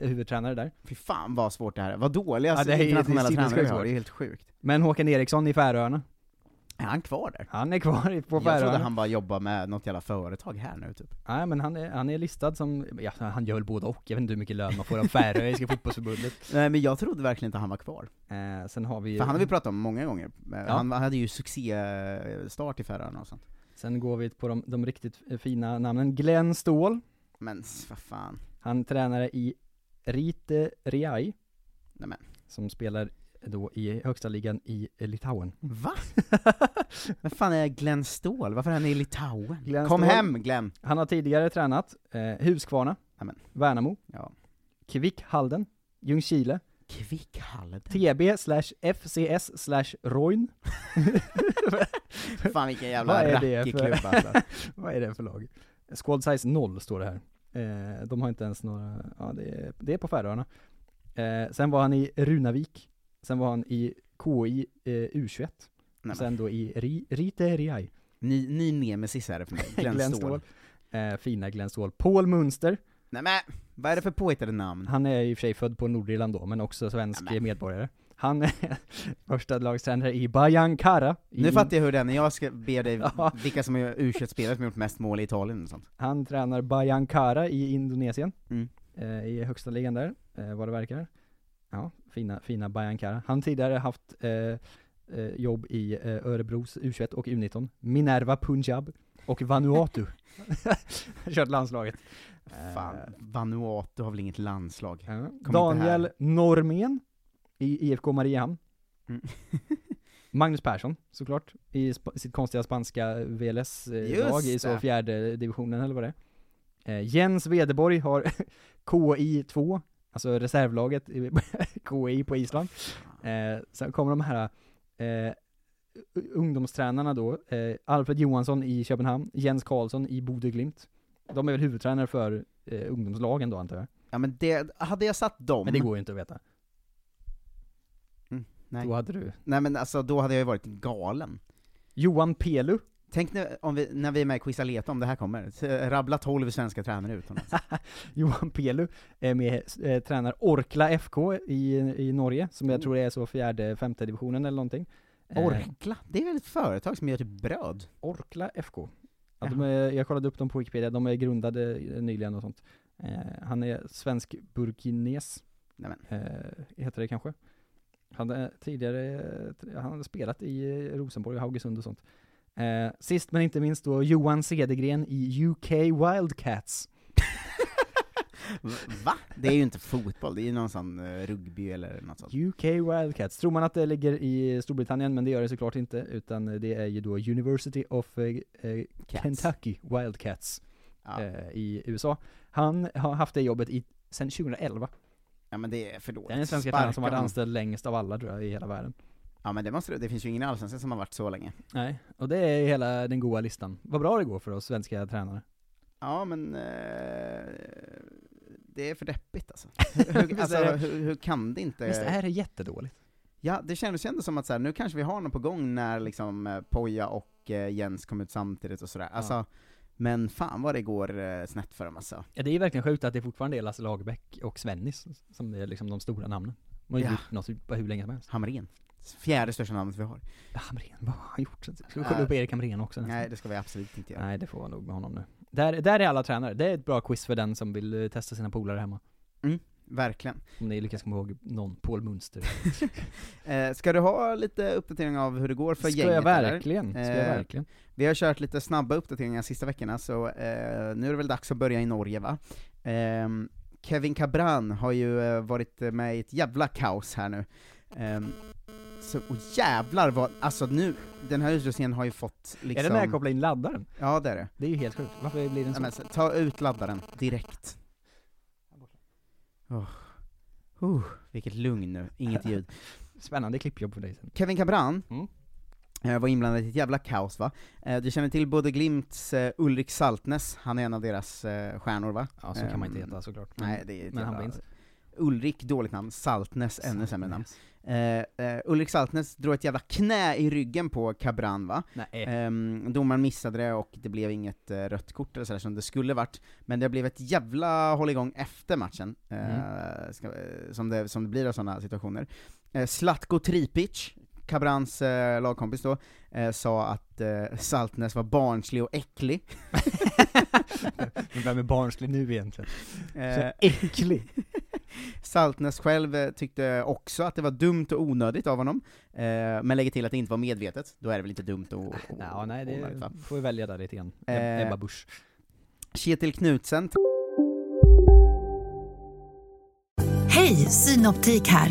[SPEAKER 5] huvudtränare där.
[SPEAKER 6] Fy fan vad svårt det här är. Vad dåliga
[SPEAKER 5] Ja, det är-
[SPEAKER 6] internationella
[SPEAKER 5] det är
[SPEAKER 6] tränare vi har, det är helt sjukt.
[SPEAKER 5] Men Håkan Eriksson i Färöarna,
[SPEAKER 6] Är han kvar där?
[SPEAKER 5] han är kvar i- på
[SPEAKER 6] jag trodde
[SPEAKER 5] Färöarna.
[SPEAKER 6] han bara jobbar med något jävla företag här nu typ.
[SPEAKER 5] Nej men han är, han är listad som, ja han gör väl både och, jag vet inte hur mycket lön man får av Färöiska fotbollsförbundet.
[SPEAKER 6] Nej men jag trodde verkligen inte han var kvar.
[SPEAKER 5] Eh, sen har vi
[SPEAKER 6] För han har vi pratat om många gånger. Eh,
[SPEAKER 5] Ja.
[SPEAKER 6] Han hade ju succéstart i Färöarna och sånt.
[SPEAKER 5] Sen går vi på de, de riktigt eh, fina namnen. Glenn Ståhl,
[SPEAKER 6] Men vad fan.
[SPEAKER 5] han tränare i Rite Riai,
[SPEAKER 6] Nej men.
[SPEAKER 5] som spelar då i högsta ligan i Litauen.
[SPEAKER 6] Va? Vad fan är Glenn Ståhl? Varför är han i Litauen?
[SPEAKER 5] Glenn
[SPEAKER 6] Kom
[SPEAKER 5] Ståhl.
[SPEAKER 6] hem Glenn!
[SPEAKER 5] Han har tidigare tränat eh, Huskvarna,
[SPEAKER 6] Nämen.
[SPEAKER 5] Värnamo,
[SPEAKER 6] Ja.
[SPEAKER 5] Kvick Halden, Ljungskile,
[SPEAKER 6] Kvickhallen.
[SPEAKER 5] TB slash FCS slash Roin.
[SPEAKER 6] Fan vilken
[SPEAKER 5] Vad
[SPEAKER 6] jävla
[SPEAKER 5] är det
[SPEAKER 6] rackig
[SPEAKER 5] för-
[SPEAKER 6] klubb alltså.
[SPEAKER 5] Vad är det för lag? Squad size 0 står det här. Eh, de har inte ens några, ja det är, det är på Färöarna. Eh, sen var han i Runavik, sen var han i KI eh, U21,
[SPEAKER 6] Nej,
[SPEAKER 5] sen då i Ri, Rite Riai.
[SPEAKER 6] Ny, ny nemesis är det för mig. Glenn, Ståhl.
[SPEAKER 5] Eh, fina Glenn Ståhl. Paul Munster,
[SPEAKER 6] Nej men, vad är det för påhittade namn?
[SPEAKER 5] han är i och för sig född på Nordirland då, men också svensk
[SPEAKER 6] Nämen.
[SPEAKER 5] medborgare. Han är första lagstränare i Bajankara. I,
[SPEAKER 6] Nu fattar jag hur det är när jag ska be dig
[SPEAKER 5] Ja.
[SPEAKER 6] vilka som är u spelare som gjort mest mål i Italien och sånt.
[SPEAKER 5] Han tränar Bajankara i Indonesien,
[SPEAKER 6] Mm.
[SPEAKER 5] eh, i högsta ligan där, eh, vad det verkar. Ja, fina, fina Bajankara. Han tidigare haft eh, eh, jobb i eh, Örebros U21 och U19, Minerva Punjab och Vanuatu. Kört landslaget.
[SPEAKER 6] Fan,
[SPEAKER 5] Eh,
[SPEAKER 6] Vanuatu har väl inget landslag?
[SPEAKER 5] ja. Daniel. Normén i IFK Mariehamn.
[SPEAKER 6] Mm.
[SPEAKER 5] Magnus Persson, såklart, i sp- sitt konstiga spanska VLS-lag i så fjärde divisionen eller vad det är. Eh, Jens Wedeborg har KI2, alltså reservlaget i KI på Island. Eh, sen kommer de här eh, ungdomstränarna då, eh, Alfred Johansson i Köpenhamn, Jens Karlsson i Bodø Glimt. De är väl huvudtränare för eh, ungdomslagen då antar jag?
[SPEAKER 6] Ja men det, hade jag satt dem...
[SPEAKER 5] Men det går ju inte att veta.
[SPEAKER 6] Mm, nej.
[SPEAKER 5] Då hade du...
[SPEAKER 6] Nej men alltså, då hade jag ju varit galen.
[SPEAKER 5] Johan Pelu.
[SPEAKER 6] Tänk när, om vi, när vi är med i Quisaleta om det här kommer, eh, rabbla 12 svenska tränare utomlands.
[SPEAKER 5] Johan Pelu är med, eh, tränar Orkla FK i, i Norge, som jag tror är så fjärde, femte divisionen eller någonting. Eh,
[SPEAKER 6] Orkla? Det är väl ett företag som gör typ bröd?
[SPEAKER 5] Orkla FK. Ja, de är, jag kollade upp dem på Wikipedia, de är grundade nyligen och sånt. Eh, han är svensk burkines, eh, heter det kanske. Han är tidigare, han hade spelat i Rosenborg och Haugesund och sånt. Eh, sist men inte minst då Johan Cedergren i UK Wildcats.
[SPEAKER 6] Va? Det är ju inte fotboll, det är ju någon sån eh, rugby eller något sånt.
[SPEAKER 5] UK Wildcats. Tror man att det ligger i Storbritannien, men det gör det såklart inte, utan det är ju då University of eh, eh. Kentucky Wildcats
[SPEAKER 6] Ja.
[SPEAKER 5] eh, i USA. Han har haft det jobbet i, sen 2011.
[SPEAKER 6] ja men det är för dåligt.
[SPEAKER 5] Det är den svenska tränaren som varit anställd längst av alla tror jag, i hela världen.
[SPEAKER 6] Ja men det måste det, det finns ju ingen allsvenskan som har varit så länge.
[SPEAKER 5] Nej, och det är hela den goda listan. Vad bra det går för oss svenska tränare.
[SPEAKER 6] Ja men, eh, det är för deppigt alltså. Hur, alltså hur, hur kan det inte?
[SPEAKER 5] Visst är det jättedåligt?
[SPEAKER 6] Ja, det kändes ju ändå som att så här, nu kanske vi har något på gång när liksom eh, Poja och eh, Jens kom ut samtidigt och sådär. Alltså, men fan vad det går eh, snett för dem alltså.
[SPEAKER 5] Ja det är verkligen sjukt att det fortfarande är Lasse Lagerbäck och Svennis som är liksom de stora namnen. De har ju
[SPEAKER 6] Ja.
[SPEAKER 5] gjort något hur länge som helst.
[SPEAKER 6] Hamrén. Fjärde största namnet vi har.
[SPEAKER 5] Hamrén, vad har han gjort? Ska vi kolla upp Erik Hamrén också nästan?
[SPEAKER 6] Nej, det ska vi absolut inte göra.
[SPEAKER 5] Nej, det får vara nog med honom nu. Där, där är alla tränare. Det är ett bra quiz för den som vill eh, testa sina polare hemma.
[SPEAKER 6] Verkligen.
[SPEAKER 5] Om ni lyckas komma ihåg någon, Paul Munster.
[SPEAKER 6] Eh, ska du ha lite uppdatering av hur det går för
[SPEAKER 5] Ska
[SPEAKER 6] gänget
[SPEAKER 5] jag
[SPEAKER 6] eller?
[SPEAKER 5] verkligen? Ska jag
[SPEAKER 6] Eh,
[SPEAKER 5] verkligen?
[SPEAKER 6] Vi har kört lite snabba uppdateringar sista veckorna, så eh, nu är det väl dags att börja i Norge va? Ehm, Kevin Cabran har ju varit med i ett jävla kaos här nu. Ehm, så, och jävlar vad, alltså nu, den här utrustningen har ju fått liksom...
[SPEAKER 5] Är det med att koppla in laddaren?
[SPEAKER 6] Ja det är det.
[SPEAKER 5] Det är ju helt sjukt. Varför blir den
[SPEAKER 6] Ja,
[SPEAKER 5] så?
[SPEAKER 6] men, så, ta ut laddaren, direkt. Oh. Oh, vilket lugn nu, inget ljud.
[SPEAKER 5] Spännande klippjobb för dig sen.
[SPEAKER 6] Kevin Cabran
[SPEAKER 5] Mm.
[SPEAKER 6] eh, var inblandad i ett jävla kaos va? Eh, Du känner till både Glimts eh, Ulrik Saltnes, han är en av deras stjärnor va?
[SPEAKER 5] Ja, så kan man inte
[SPEAKER 6] Ehm,
[SPEAKER 5] heta såklart.
[SPEAKER 6] Nej, det är ett
[SPEAKER 5] men han
[SPEAKER 6] jävla-
[SPEAKER 5] vinns.
[SPEAKER 6] Ulrik, dåligt namn, Saltnes, ännu sämre namn. Eh, eh, Ulrik Saltnes drog ett jävla knä i ryggen på Cabran va?
[SPEAKER 5] Nej.
[SPEAKER 6] Ehm, domaren missade det och det blev inget eh, rött kort eller sådär som det skulle varit, men det blev ett jävla hålligång efter matchen, eh, ska, eh, som, det, som det blir av sådana situationer. Eh, Zlatko Tripic, Cabrans eh, lagkompis då, eh, sa att eh, Saltnes var barnslig och äcklig.
[SPEAKER 5] Men vem är barnslig nu egentligen? Så
[SPEAKER 6] Eh,
[SPEAKER 5] äcklig!
[SPEAKER 6] Saltnes själv eh, tyckte också att det var dumt och onödigt av honom, eh, men lägger till att det inte var medvetet, då är det väl inte dumt och, och
[SPEAKER 5] Ja, nej,
[SPEAKER 6] onödigt va?
[SPEAKER 5] det får vi välja där lite grann.
[SPEAKER 6] Eh,
[SPEAKER 5] Ebba Busch.
[SPEAKER 6] Kjetil Knutsen
[SPEAKER 10] Hej, Synoptik här.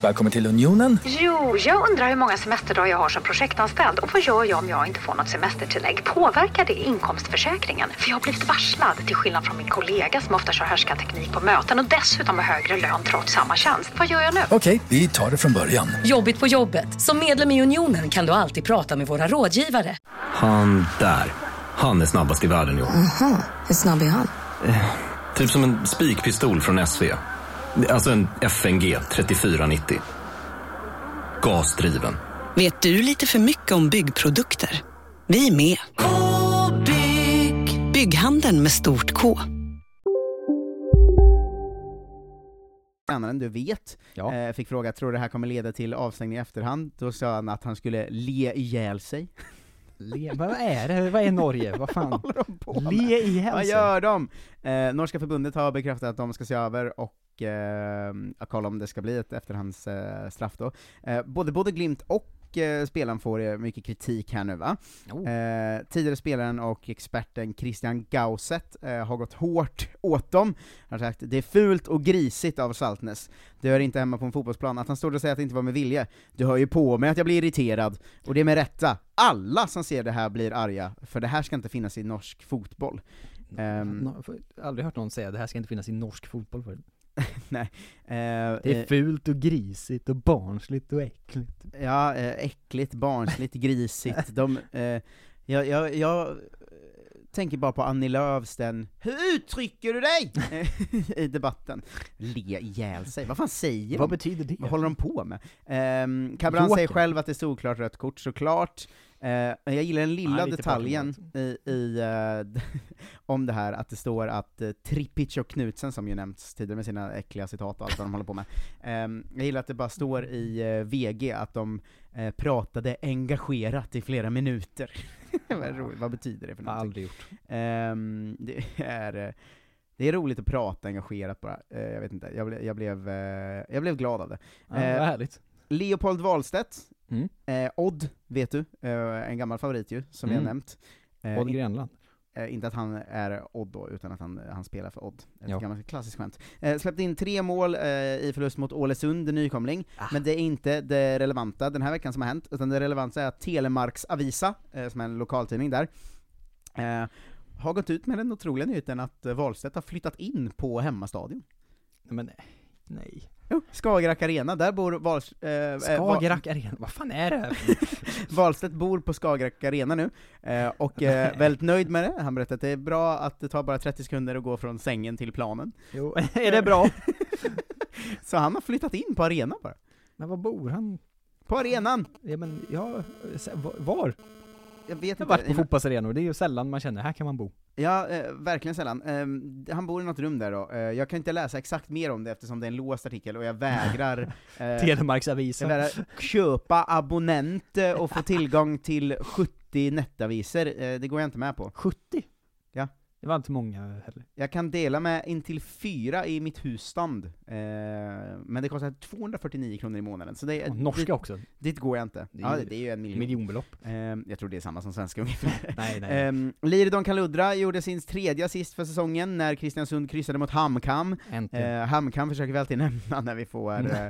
[SPEAKER 2] Välkommen till Unionen.
[SPEAKER 11] Jo, jag undrar hur många semesterdagar jag har som projektanställd och vad gör jag om jag inte får något semestertillägg? Påverkar det inkomstförsäkringen? För jag har blivit varslad, till skillnad från min kollega som ofta kör teknik på möten och dessutom har högre lön trots samma tjänst. Vad gör jag nu?
[SPEAKER 2] Okej, vi tar det från början.
[SPEAKER 12] Jobbigt på jobbet. Som medlem i Unionen kan du alltid prata med våra rådgivare.
[SPEAKER 13] Han där. Han är snabbast i världen, jo.
[SPEAKER 12] Aha, hur snabb är han?
[SPEAKER 13] Typ som en spikpistol från SV. Alltså en FNG 3490. Gasdriven.
[SPEAKER 14] Vet du lite för mycket om byggprodukter? Vi är med. -bygg. Bygghandeln med stort K.
[SPEAKER 6] tränaren du vet,
[SPEAKER 5] Ja.
[SPEAKER 6] eh, fick fråga tror du det här kommer leda till avstängning i efterhand? Då sa han att han skulle le ihjäl sig.
[SPEAKER 5] Le, vad är det? Vad är Norge? Vad fan?
[SPEAKER 6] håller de på med?
[SPEAKER 5] Le ihjäl
[SPEAKER 6] Vad
[SPEAKER 5] sig?
[SPEAKER 6] gör de? Eh, norska förbundet har bekräftat att de ska se över och eh, kolla om det ska bli ett efterhandsstraff eh, straff då. Eh, både, både Glimt och och eh, spelaren får mycket kritik här nu va.
[SPEAKER 5] Oh.
[SPEAKER 6] Eh, tidigare spelaren och experten Christian Gausset eh, har gått hårt åt dem. Han har sagt det är fult och grisigt av Saltnes. Det hör inte hemma på en fotbollsplan. Att han står och säger att det inte var med vilje. Du hör ju på mig att jag blir irriterad, och det är med rätta. Alla som ser det här blir arga, för det här ska inte finnas i norsk fotboll. Ehm,
[SPEAKER 5] Nå- för- aldrig hört någon säga det här ska inte finnas i norsk fotboll förut.
[SPEAKER 6] nej. Eh,
[SPEAKER 5] Det är
[SPEAKER 6] eh,
[SPEAKER 5] fult och grisigt och barnsligt och äckligt.
[SPEAKER 6] Ja, eh, äckligt, barnsligt, grisigt. De, eh, jag, jag, jag tänker bara på Annie Lööfs den Hur uttrycker du dig? i debatten. Le ihjäl sig. Vad fan säger
[SPEAKER 5] Vad
[SPEAKER 6] de?
[SPEAKER 5] betyder det?
[SPEAKER 6] Vad håller de på med? Um, Cabran
[SPEAKER 5] Joker.
[SPEAKER 6] säger själv att det är solklart rött kort, såklart. Eh, jag gillar den lilla
[SPEAKER 5] lite
[SPEAKER 6] detaljen i, i eh, om det här, att det står att uh, Trippic och Knutsen, som ju nämnts tidigare med sina äckliga citat och allt vad de håller på med, Ehm, jag gillar att det bara står i eh, VG att de eh, pratade engagerat i flera minuter. vad, roligt. vad betyder det för någonting?
[SPEAKER 5] aldrig gjort.
[SPEAKER 6] Ehm, det är eh, det är roligt att prata engagerat bara, Eh, jag vet inte, jag, ble, jag, blev, eh, jag blev glad av det.
[SPEAKER 5] Ja,
[SPEAKER 6] Eh,
[SPEAKER 5] vad härligt.
[SPEAKER 6] Leopold Wahlstedt,
[SPEAKER 5] Mm.
[SPEAKER 6] eh, Odd, vet du, eh, en gammal favorit ju, som
[SPEAKER 5] Mm.
[SPEAKER 6] nämnt. Eh,
[SPEAKER 5] Odd Grenland.
[SPEAKER 6] Eh, inte att han är Odd då, utan att han, han spelar för Odd. Ett
[SPEAKER 5] Ja.
[SPEAKER 6] gammalt klassiskt skämt. Eh, släppte in tre mål eh, i förlust mot Ålesund, nykomling,
[SPEAKER 5] Ah.
[SPEAKER 6] men det är inte det relevanta den här veckan som har hänt, utan det relevanta är att Telemarks Avisa, eh, som är en lokaltidning där, eh, har gått ut med den otroliga nyheten att eh, Wahlstedt har flyttat in på hemmastadion.
[SPEAKER 5] Men nej.
[SPEAKER 6] Jo, Skagerrak Arena, där bor Wals, eh, eh,
[SPEAKER 5] Skagerrak Arena, vad fan är det här?
[SPEAKER 6] Wahlstedt bor på Skagerrak Arena nu, eh, och eh, väldigt nöjd med det. Han berättade att det är bra att det tar bara 30 sekunder att gå från sängen till planen.
[SPEAKER 5] Jo, är det bra?
[SPEAKER 6] Så han har flyttat in på arenan bara.
[SPEAKER 5] Men var bor han?
[SPEAKER 6] På arenan!
[SPEAKER 5] Ja men, ja, var?
[SPEAKER 6] Jag vet
[SPEAKER 5] Jag
[SPEAKER 6] inte.
[SPEAKER 5] har varit på fotbollsarenor, det är ju sällan man känner, här kan man bo.
[SPEAKER 6] Ja, eh, verkligen sällan. Eh, han bor i något rum där då. Eh, jag kan inte läsa exakt mer om det eftersom det är en låst artikel, och jag vägrar eh,
[SPEAKER 5] Telemarks
[SPEAKER 6] jag vägrar köpa abonnent eh, och få tillgång till 70 nettavisor. Eh, det går jag inte med på.
[SPEAKER 5] 70?
[SPEAKER 6] Ja.
[SPEAKER 5] Det var inte många heller.
[SPEAKER 6] Jag kan dela med intill fyra i mitt husstand, eh, men det kostar 249 kronor i månaden, så det.
[SPEAKER 5] Och norska
[SPEAKER 6] dit,
[SPEAKER 5] också.
[SPEAKER 6] Dit går jag inte.
[SPEAKER 5] Det
[SPEAKER 6] ja, det, det är ju en miljon.
[SPEAKER 5] Miljonbelopp.
[SPEAKER 6] Eh, jag tror det är samma som svenska ungefär.
[SPEAKER 5] Nej, nej.
[SPEAKER 6] Um, Liridon Kaludra gjorde sin tredje assist för säsongen när Kristiansund kryssade mot Hamkam. Uh, Hamkam försöker vi alltid nämna när vi får,
[SPEAKER 5] Mm.
[SPEAKER 6] eh,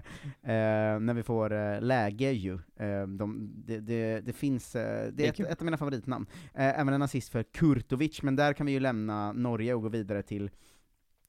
[SPEAKER 6] eh, när vi får eh, läge ju. Eh, de, det, det, det finns, eh, det
[SPEAKER 5] är
[SPEAKER 6] ett, ett av mina favoritnamn. Eh, även en assist för Kurtovic, men där kan vi ju lämna Norge och gå vidare till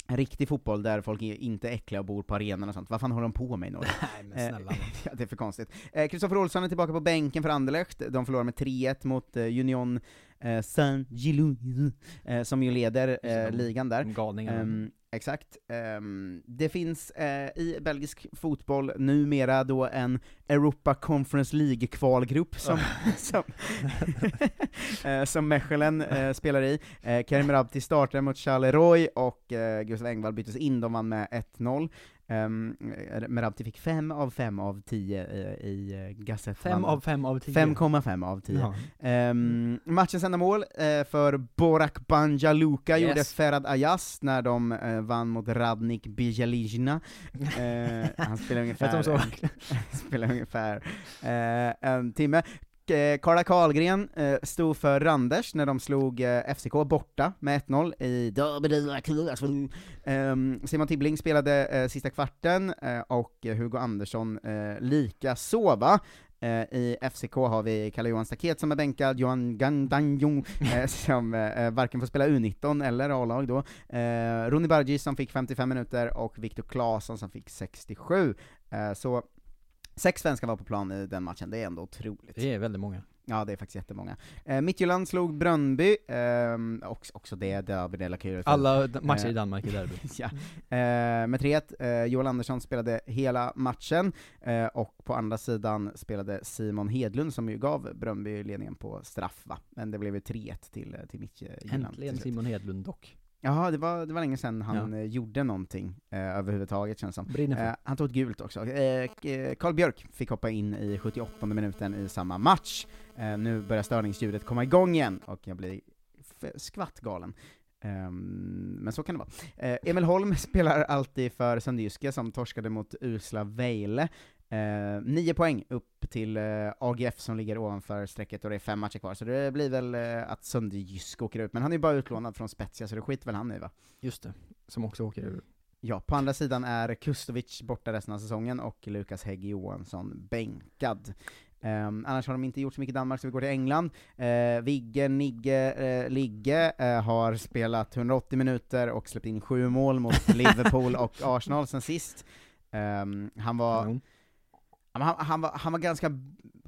[SPEAKER 6] riktig fotboll där folk är inte är äckliga och bor på arenan och sånt. Vad fan håller de på med i Norge?
[SPEAKER 5] Nej men
[SPEAKER 6] Eh,
[SPEAKER 5] snälla.
[SPEAKER 6] ja, det är för konstigt. Kristoffer Olsson är tillbaka på bänken för Anderlecht, de förlorar med 3-1 mot Union eh, Saint-Gilloise, eh, som ju leder eh, ligan där.
[SPEAKER 5] Galningarna.
[SPEAKER 6] Ehm, exakt. Ehm, det finns eh, i belgisk fotboll numera då en Europa Conference League-kvalgrupp som, som, eh, som Mechelen eh, spelar i. Karim Rabti startar mot Charleroi och Gustav Engvall byttes in, de vann med 1-0. Um, Merabti fick 5 av 5 av 10 eh, i uh, Gazette.
[SPEAKER 5] Fem av fem av tio.
[SPEAKER 6] 5,5 av 10.
[SPEAKER 5] Ja.
[SPEAKER 6] Ehm, matchens enda mål eh, för Borak Banjaluka
[SPEAKER 5] Yes.
[SPEAKER 6] gjorde Ferhat Ayas när de eh, vann mot Radnik Bijalijna. Eh, han spelar ungefär,
[SPEAKER 5] Vet de så?
[SPEAKER 6] spelar ungefär eh, en timme. Eh, Karla Karlgren eh, stod för Randers när de slog eh, FCK borta med 1-0 i Derby ehm, Simon Tibbling spelade sista kvarten, och Hugo Andersson lika sova. I FCK har vi Kalle Johan Staket som är bänkad, Johan Gandanjong som varken får spela U19 eller A-lag då, Ronny Bargi som fick 55 minuter, och Viktor Claesson som fick 67. Så Sex svenskar var på plan i den matchen, det är ändå otroligt.
[SPEAKER 5] Det är väldigt många.
[SPEAKER 6] Ja, det är faktiskt jättemånga. Eh, Midtjylland slog Bröndby, ehm, också, också det, vi delat kul för.
[SPEAKER 5] Alla d- matcher i
[SPEAKER 6] Eh,
[SPEAKER 5] Danmark är derby.
[SPEAKER 6] ja. eh, med 3-1, eh, Joel Andersson spelade hela matchen, eh, och på andra sidan spelade Simon Hedlund, som ju gav Bröndby ledningen på straff va? Men det blev ju 3-1 till, eh, till Midtjylland.
[SPEAKER 5] Äntligen
[SPEAKER 6] till.
[SPEAKER 5] Simon Hedlund dock.
[SPEAKER 6] Ja, det var, det var länge sedan han
[SPEAKER 5] Ja.
[SPEAKER 6] eh, gjorde någonting eh, överhuvudtaget känns som. Eh, han tog ett gult också. Eh, eh, Carl Björk fick hoppa in i 78 minuten i samma match. Eh, nu börjar störningsljudet komma igång igen, och jag blir skvatt galen. Ehm, men så kan det vara. Eh, Emil Holm spelar alltid för Sandjyske som torskade mot usla Vejle. Eh, nio poäng upp till eh, AGF som ligger ovanför strecket och det är fem matcher kvar, så det blir väl eh, att Sönderjysk åker ut, men han är ju bara utlånad från Spezia, så det skiter väl han i va?
[SPEAKER 5] Just det, som också åker ur.
[SPEAKER 6] Ja, på andra sidan är Kustovic borta resten av säsongen och Lukas Hägg Johansson bänkad. Um, annars har de inte gjort så mycket i Danmark, så vi går till England. Uh, Vigge, Nigge, uh, Ligge uh, har spelat 180 minuter och släppt in sju mål mot Liverpool och Arsenal sen sist. Um, han var...
[SPEAKER 5] Kanon.
[SPEAKER 6] Han, han, var, han var ganska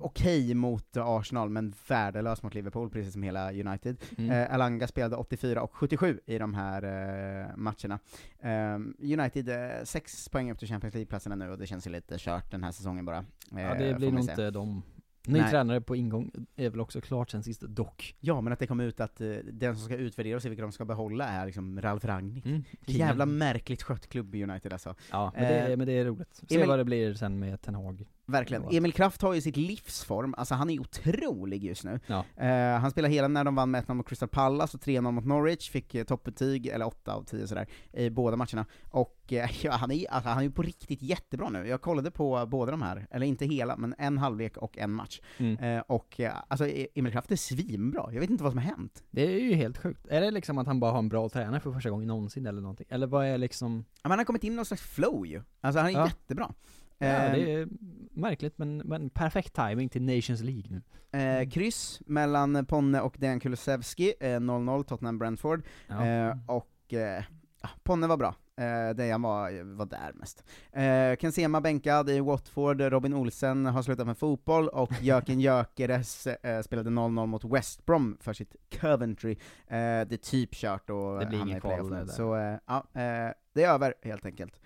[SPEAKER 6] okej mot Arsenal, men värdelös mot Liverpool, precis som hela United.
[SPEAKER 5] Mm.
[SPEAKER 6] Eh, Alanga spelade 84 och 77 i de här eh, matcherna. Ehm, United, eh, sex poäng upp till Champions League-platserna nu, och det känns ju lite kört den här säsongen bara.
[SPEAKER 5] Ja,
[SPEAKER 6] eh,
[SPEAKER 5] det blir nog inte de. Ny
[SPEAKER 6] Nej.
[SPEAKER 5] tränare på ingång är väl också klart sen sist, dock.
[SPEAKER 6] Ja, men att det kom ut att eh, den som ska utvärdera och se vilka de ska behålla är liksom Ralf Rangnick.
[SPEAKER 5] Mm,
[SPEAKER 6] Jävla märkligt skött klubb i United alltså.
[SPEAKER 5] Ja, men, det,
[SPEAKER 6] Eh,
[SPEAKER 5] men det är roligt. Se
[SPEAKER 6] Emil-
[SPEAKER 5] vad det blir sen med Ten Hag.
[SPEAKER 6] Verkligen. Emil Kraft har ju sitt livsform, alltså han är otrolig just nu.
[SPEAKER 5] Ja.
[SPEAKER 6] Eh, han spelade hela när de vann med 1-0 mot Crystal Palace och 3-0 mot Norwich, fick eh, toppbetyg, eller 8 av 10 sådär, i båda matcherna. Och eh, ja, han, är, alltså, han är ju på riktigt jättebra nu. Jag kollade på båda de här, eller inte hela, men en halvlek och en match.
[SPEAKER 5] Mm.
[SPEAKER 6] Eh, och alltså E- Emil Kraft är svinbra, jag vet inte vad som har hänt.
[SPEAKER 5] Det är ju helt sjukt. Är det liksom att han bara har en bra tränare för första gången någonsin eller någonting? Eller vad är liksom...
[SPEAKER 6] Ja, men han har kommit in i någon slags flow ju. Alltså han är
[SPEAKER 5] Ja.
[SPEAKER 6] jättebra.
[SPEAKER 5] Ja,
[SPEAKER 6] Eh,
[SPEAKER 5] det är märkligt men, men perfekt timing till Nations League nu.
[SPEAKER 6] Eh, kryss mellan Ponne och Dejan Kulusevski, eh, 0-0 Tottenham-Brentford,
[SPEAKER 5] Ja.
[SPEAKER 6] eh, och eh, ja, Ponne var bra. Eh, Dejan var, var där mest. Eh, Kensema bänkad i Watford, Robin Olsen har slutat med fotboll, och Jöken Gyökeres eh, spelade 0-0 mot West Brom för sitt Coventry. Eh, det är typ kört och
[SPEAKER 5] Det blir ingen kval.
[SPEAKER 6] Så eh, ja, eh, det är över helt enkelt.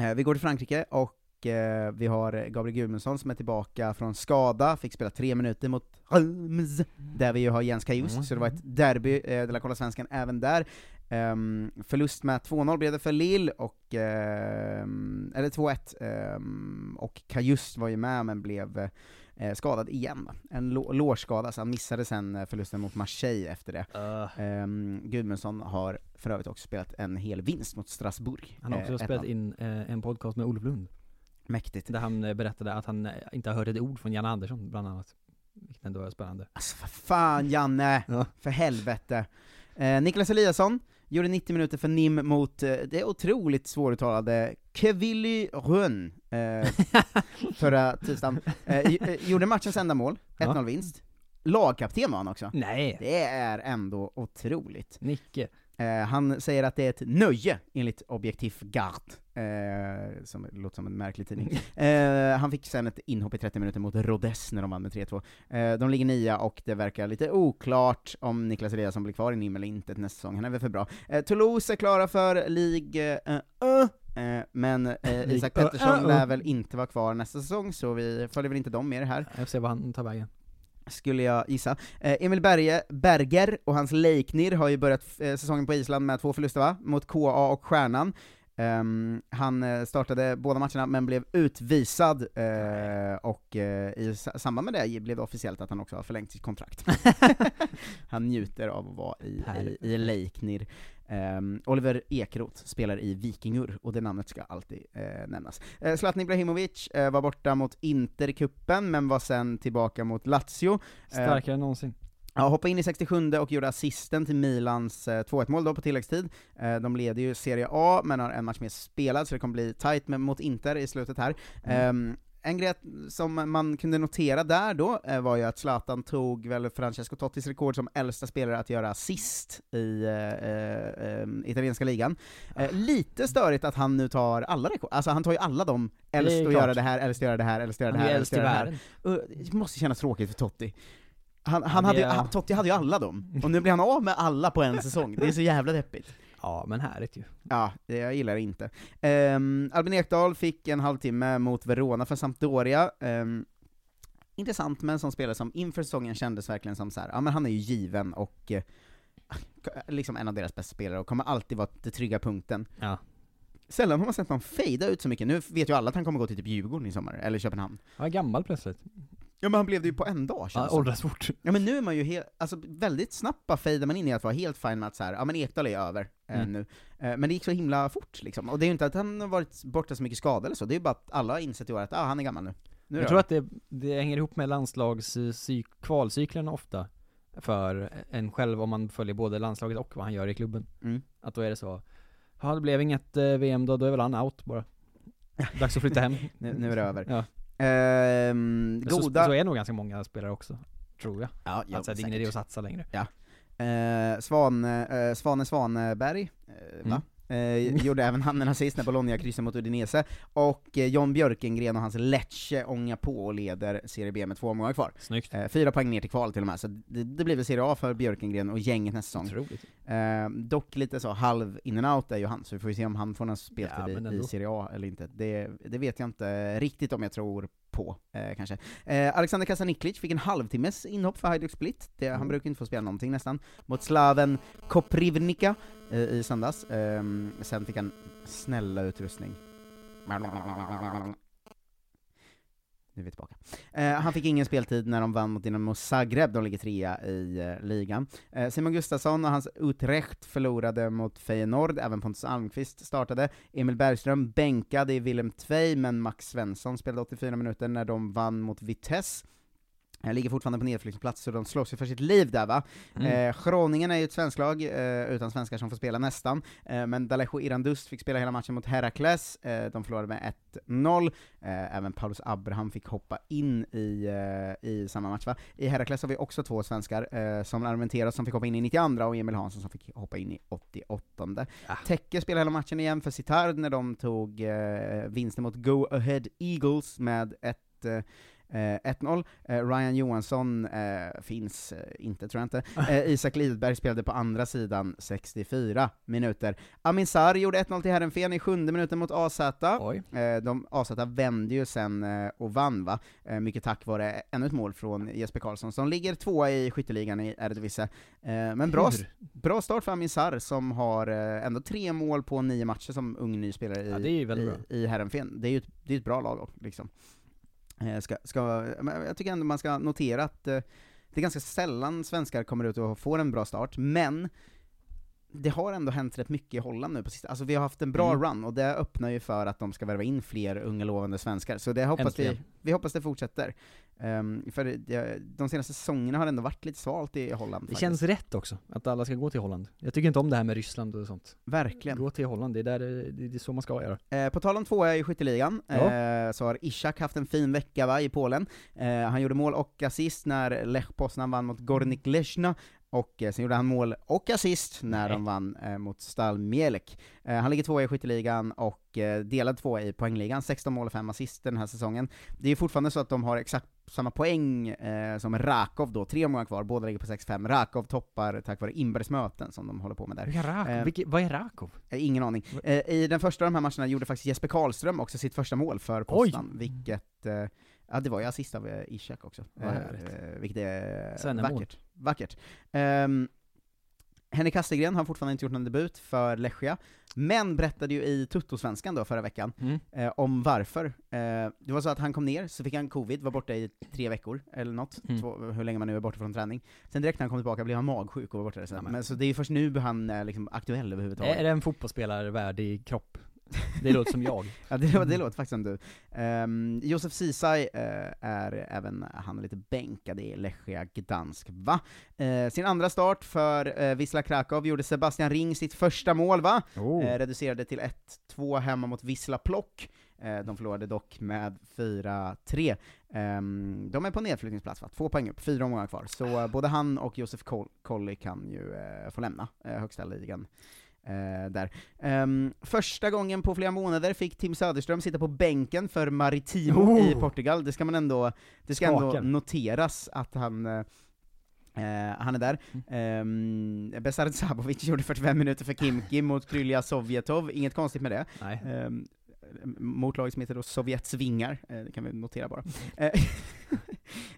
[SPEAKER 6] Eh, vi går till Frankrike, och eh, vi har Gabriel Gudmundsson som är tillbaka från skada, fick spela tre minuter mot Reims, där vi ju har Jens Kajust, så det var ett derby, eh, de la kolla svenskan även där. Um, förlust med 2-0 blev det för Lille, och, um, eller 2-1, um, ehm, och Kajust var ju med men blev eh, eh, skadad igen va? En lå- lårskada, så han missade sen eh, förlusten mot Marseille efter det. Um, Gudmundsson har för övrigt också spelat en hel vinst mot Strasbourg.
[SPEAKER 5] Han har också
[SPEAKER 6] Eh,
[SPEAKER 5] spelat
[SPEAKER 6] 1-0.
[SPEAKER 5] in eh, en podcast med Olof Lund.
[SPEAKER 6] Mäktigt.
[SPEAKER 5] Där han eh, berättade att han eh, inte har hört ett ord från Janne Andersson, bland annat. Vilket ändå är spännande.
[SPEAKER 6] Alltså vad fan Janne! För helvete. Eh, Niklas Eliasson gjorde 90 minuter för NIM mot eh, det otroligt svåruttalade Kevili Rönn eh, förra tisdagen. Eh, eh, gjorde matchens enda mål, 1-0
[SPEAKER 5] Ja.
[SPEAKER 6] vinst. Lagkapten var han också.
[SPEAKER 5] Nej!
[SPEAKER 6] Det är ändå otroligt.
[SPEAKER 5] Nicke.
[SPEAKER 6] Eh, han säger att det är ett nöje, enligt Objektiv Gard, eh, som låter som en märklig tidning. Eh, han fick sen ett inhopp i 30 minuter mot Rodez när de vann med 3-2. Eh, de ligger nia, och det verkar lite oklart om Niklas Eliasson blir kvar i NIM eller inte nästa säsong, han är väl för bra. Eh, Toulouse är klara för eh, Ö, eh, men eh, Isak Pettersson lär väl inte vara kvar nästa säsong, så vi följer väl inte dem mer här
[SPEAKER 5] Jag får se vad han tar vägen.
[SPEAKER 6] Skulle jag gissa. Eh, Emil Berge, Berger och hans Leiknir har ju börjat eh, säsongen på Island med två förluster va? Mot KA och Stjärnan. Ehm, han eh, startade båda matcherna men blev utvisad, eh, och eh, i sa- samband med det blev det officiellt att han också har förlängt sitt kontrakt. han njuter av att vara i, i, i Leiknir. Ehm, Oliver Ekroth spelar i Vikingur, och det namnet ska alltid eh, nämnas. Eh, Zlatan Ibrahimovic eh, var borta mot Inter i kuppen men var sen tillbaka mot Lazio.
[SPEAKER 5] Starkare än någonsin.
[SPEAKER 6] Ja, hoppade in i 67 och gjorde assisten till Milans eh, 2-1 mål då på tilläggstid. De leder ju Serie A, men har en match mer spelad, så det kommer bli tight med, mot Inter i slutet här. Ehm, en grej som man kunde notera där då, eh, var ju att Zlatan tog väl Francesco Tottis rekord som äldsta spelare att göra assist i eh, eh, eh, italienska ligan. Eh, lite störigt att han nu tar alla rekord, alltså han tar ju alla
[SPEAKER 5] är
[SPEAKER 6] äldst att göra det här, äldst att göra det här, äldst att göra det här,
[SPEAKER 5] äldst
[SPEAKER 6] att göra det här. Det måste kännas tråkigt för Totti. Han, han hade, ju- Totti hade ju alla dem, och nu blir han av med alla på en säsong, det är så jävla deppigt.
[SPEAKER 5] Ja, men härligt ju.
[SPEAKER 6] Ja, det, jag gillar det inte. Um, Albin Ekdal fick en halvtimme mot Verona för Sampdoria. Ehm, intressant med en sån spelare som inför säsongen kändes verkligen som så här, ja men han är ju given och eh, liksom en av deras bästa spelare och kommer alltid vara den trygga punkten.
[SPEAKER 5] Ja.
[SPEAKER 6] Sällan har man sett någon fejda ut så mycket, nu vet ju alla att han kommer gå till typ Djurgården i sommar, eller Köpenhamn.
[SPEAKER 5] Han är gammal plötsligt.
[SPEAKER 6] Ja men han blev det ju på en dag
[SPEAKER 5] Ja,
[SPEAKER 6] känns det som.
[SPEAKER 5] åldras fort.
[SPEAKER 6] Ja men nu är man ju helt, alltså väldigt snabbt bara fejdar man in i att vara helt fine med att så här, ja men Ekdal är över
[SPEAKER 5] Mm.
[SPEAKER 6] nu. Eh, men det gick så himla fort liksom. Och det är ju inte att han har varit borta så mycket skada eller så, det är ju bara att alla har insett i år att ah, han är gammal nu. nu
[SPEAKER 5] Jag
[SPEAKER 6] det
[SPEAKER 5] tror
[SPEAKER 6] över.
[SPEAKER 5] att det, det hänger ihop med landslags kvalcyklerna ofta för en själv om man följer både landslaget och vad han gör i klubben.
[SPEAKER 6] Mm.
[SPEAKER 5] Att då är det så, ja det blev inget eh, VM då, då är väl han out bara. Dags att flytta hem.
[SPEAKER 6] Nu, nu är det över.
[SPEAKER 5] Ja.
[SPEAKER 6] Ehm,
[SPEAKER 5] Men så,
[SPEAKER 6] goda...
[SPEAKER 5] så är nog ganska många spelare också, tror jag.
[SPEAKER 6] Ja, jo,
[SPEAKER 5] att det är ingen idé att satsa längre.
[SPEAKER 6] Ja. Eh, Svan, eh, Svane Svanberg, eh, va? Mm. Eh, gjorde även han en assist när Bologna kryssade mot Udinese, och eh, John Björkengren och hans Lecce ångar på och leder Serie B med två omgångar kvar.
[SPEAKER 5] Snyggt.
[SPEAKER 6] Eh, fyra poäng ner till kval till och med, så det, det blir väl Serie A för Björkengren och gänget nästa säsong. Eh, dock lite så halv in and out är ju han, så vi får ju se om han får någon speltid
[SPEAKER 5] Ja,
[SPEAKER 6] i, i. Serie A eller inte. Det, det vet jag inte riktigt om jag tror på, eh, kanske. Eh, Alexander Kasaniklic fick en halvtimmes inhopp för Hajduk Split, det, han
[SPEAKER 5] Mm.
[SPEAKER 6] brukar inte få spela någonting nästan, mot Slaven Koprivnica eh, i söndags. Ehm, sen fick han snälla utrustning. Nu är vi tillbaka. Eh, han fick ingen speltid när de vann mot Dinamo Zagreb, de ligger trea i eh, ligan. Eh, Simon Gustafsson och hans Utrecht förlorade mot Feyenoord, även Pontus Almqvist startade. Emil Bergström bänkade i Willem Tvei, men Max Svensson spelade 84 minuter när de vann mot Vitesse. Jag ligger fortfarande på nedflyttningsplats, så de slåss ju för sitt liv där va.
[SPEAKER 5] Mm.
[SPEAKER 6] Eh, Groningen är ju ett svenskt lag, eh, utan svenskar som får spela nästan, eh, men Dalejo Irandust fick spela hela matchen mot Herakles, eh, de förlorade med 1-0, eh, även Paulus Abraham fick hoppa in i, eh, i samma match va. I Herakles har vi också två svenskar, som Armenteros som fick hoppa in i 92 och Emil Hansson som fick hoppa in i 88
[SPEAKER 5] Ah.
[SPEAKER 6] Tekke spelade hela matchen igen för Sittard när de tog vinsten mot Go Ahead Eagles med ett 1-0. Eh, Ryan Johansson eh, finns eh, inte, tror jag inte. Eh, Isak Lidberg spelade på andra sidan 64 minuter. Amin Sarr gjorde 1-0 till Herrenfen i sjunde minuten mot AZ. Eh, de, AZ vände ju sen eh, och vann va, eh, mycket tack vare ännu ett mål från Jesper Karlsson, som ligger tvåa i skytteligan i Eredivisie. Eh, men bra, bra start för Amin Sarr, som har eh, ändå tre mål på nio matcher som ung ny spelare i,
[SPEAKER 5] Ja,
[SPEAKER 6] i, i Herrenfen. Det är ju ett, det är ett bra lag liksom. Eh, ska, ska, jag tycker ändå man ska notera att eh, det är ganska sällan svenskar kommer ut och får en bra start, men det har ändå hänt rätt mycket i Holland nu på sista, alltså vi har haft en bra
[SPEAKER 5] Mm.
[SPEAKER 6] run, och det öppnar ju för att de ska värva in fler unga lovande svenskar, så det hoppas vi,
[SPEAKER 5] Äntligen.
[SPEAKER 6] vi hoppas det fortsätter. Ehm, för det, de senaste säsongerna har ändå varit lite svalt i Holland
[SPEAKER 5] Det
[SPEAKER 6] faktiskt.
[SPEAKER 5] känns rätt också, att alla ska gå till Holland. Jag tycker inte om det här med Ryssland och sånt.
[SPEAKER 6] Verkligen.
[SPEAKER 5] Gå till Holland, det är, där, det, det är så man ska göra.
[SPEAKER 6] Eh, på tal om tvåa i skytteligan,
[SPEAKER 5] Ja.
[SPEAKER 6] eh, så har Ishak haft en fin vecka va, i Polen. Eh, han gjorde mål och assist när Lech Poznan vann mot Gornik Lechna, och eh, sen gjorde han mål och assist när
[SPEAKER 5] Nej.
[SPEAKER 6] de vann eh, mot Stal Mielek. Eh, han ligger tvåa i skytteligan och eh, delad tvåa i poängligan, 16 mål och 5 assist den här säsongen. Det är ju fortfarande så att de har exakt samma poäng eh, som Rakov då, tre omgångar kvar, båda ligger på 6-5. Rakov toppar tack vare inbördes möten som de håller på med där.
[SPEAKER 5] Vilka Rakov?
[SPEAKER 6] Eh,
[SPEAKER 5] Vilke, vad är Rakov?
[SPEAKER 6] Eh, Ingen aning. I den första av de här matcherna gjorde faktiskt Jesper Karlström också sitt första mål för Poznan, vilket, ja det var ju assist av eh, Ishak också. Eh, vilket är
[SPEAKER 5] Svennemål.
[SPEAKER 6] vackert. Vackert. Um, Henrik Kastegren har fortfarande inte gjort någon debut för Lechia, men berättade ju i Tuttosvenskan då förra veckan
[SPEAKER 5] Mm.
[SPEAKER 6] eh, om varför. Eh, det var så att han kom ner, så fick han covid, var borta i tre veckor, eller något,
[SPEAKER 5] Mm.
[SPEAKER 6] två, hur länge man nu är borta från träning. Sen direkt när han kom tillbaka blev han magsjuk och var borta
[SPEAKER 5] men-
[SPEAKER 6] men. så det är först nu han är liksom aktuell överhuvudtaget.
[SPEAKER 5] Är det en fotbollsspelare värdig kropp? Det låter som jag.
[SPEAKER 6] Ja, det, det låter faktiskt som du. Um, Josef Ceesay eh, är även han är lite bänkad i Lechia Gdansk, va? Eh, sin andra start för uh, Wisla Krakow gjorde Sebastian Ring sitt första mål, va?
[SPEAKER 5] Oh.
[SPEAKER 6] Eh, reducerade till 1-2 hemma mot Wisla Plock. De förlorade dock med 4-3. Ehm, de är på nedflyttningsplats, va? Två poäng upp, fyra omgångar kvar. Så både han och Josef Col- Colley kan ju få lämna högsta ligan. Eh, där. Ehm, första gången på flera månader fick Tim Söderström sitta på bänken för Maritimo
[SPEAKER 5] Oh!
[SPEAKER 6] i Portugal, det ska man ändå, det ska ändå noteras att han eh, Eh, han är där. Um, Besard Sabovic gjorde 45 minuter för Kimki mot Krylja Sovjetov, inget konstigt med det. Um, mot laget som heter då Sovjets vingar, eh, det kan vi notera bara.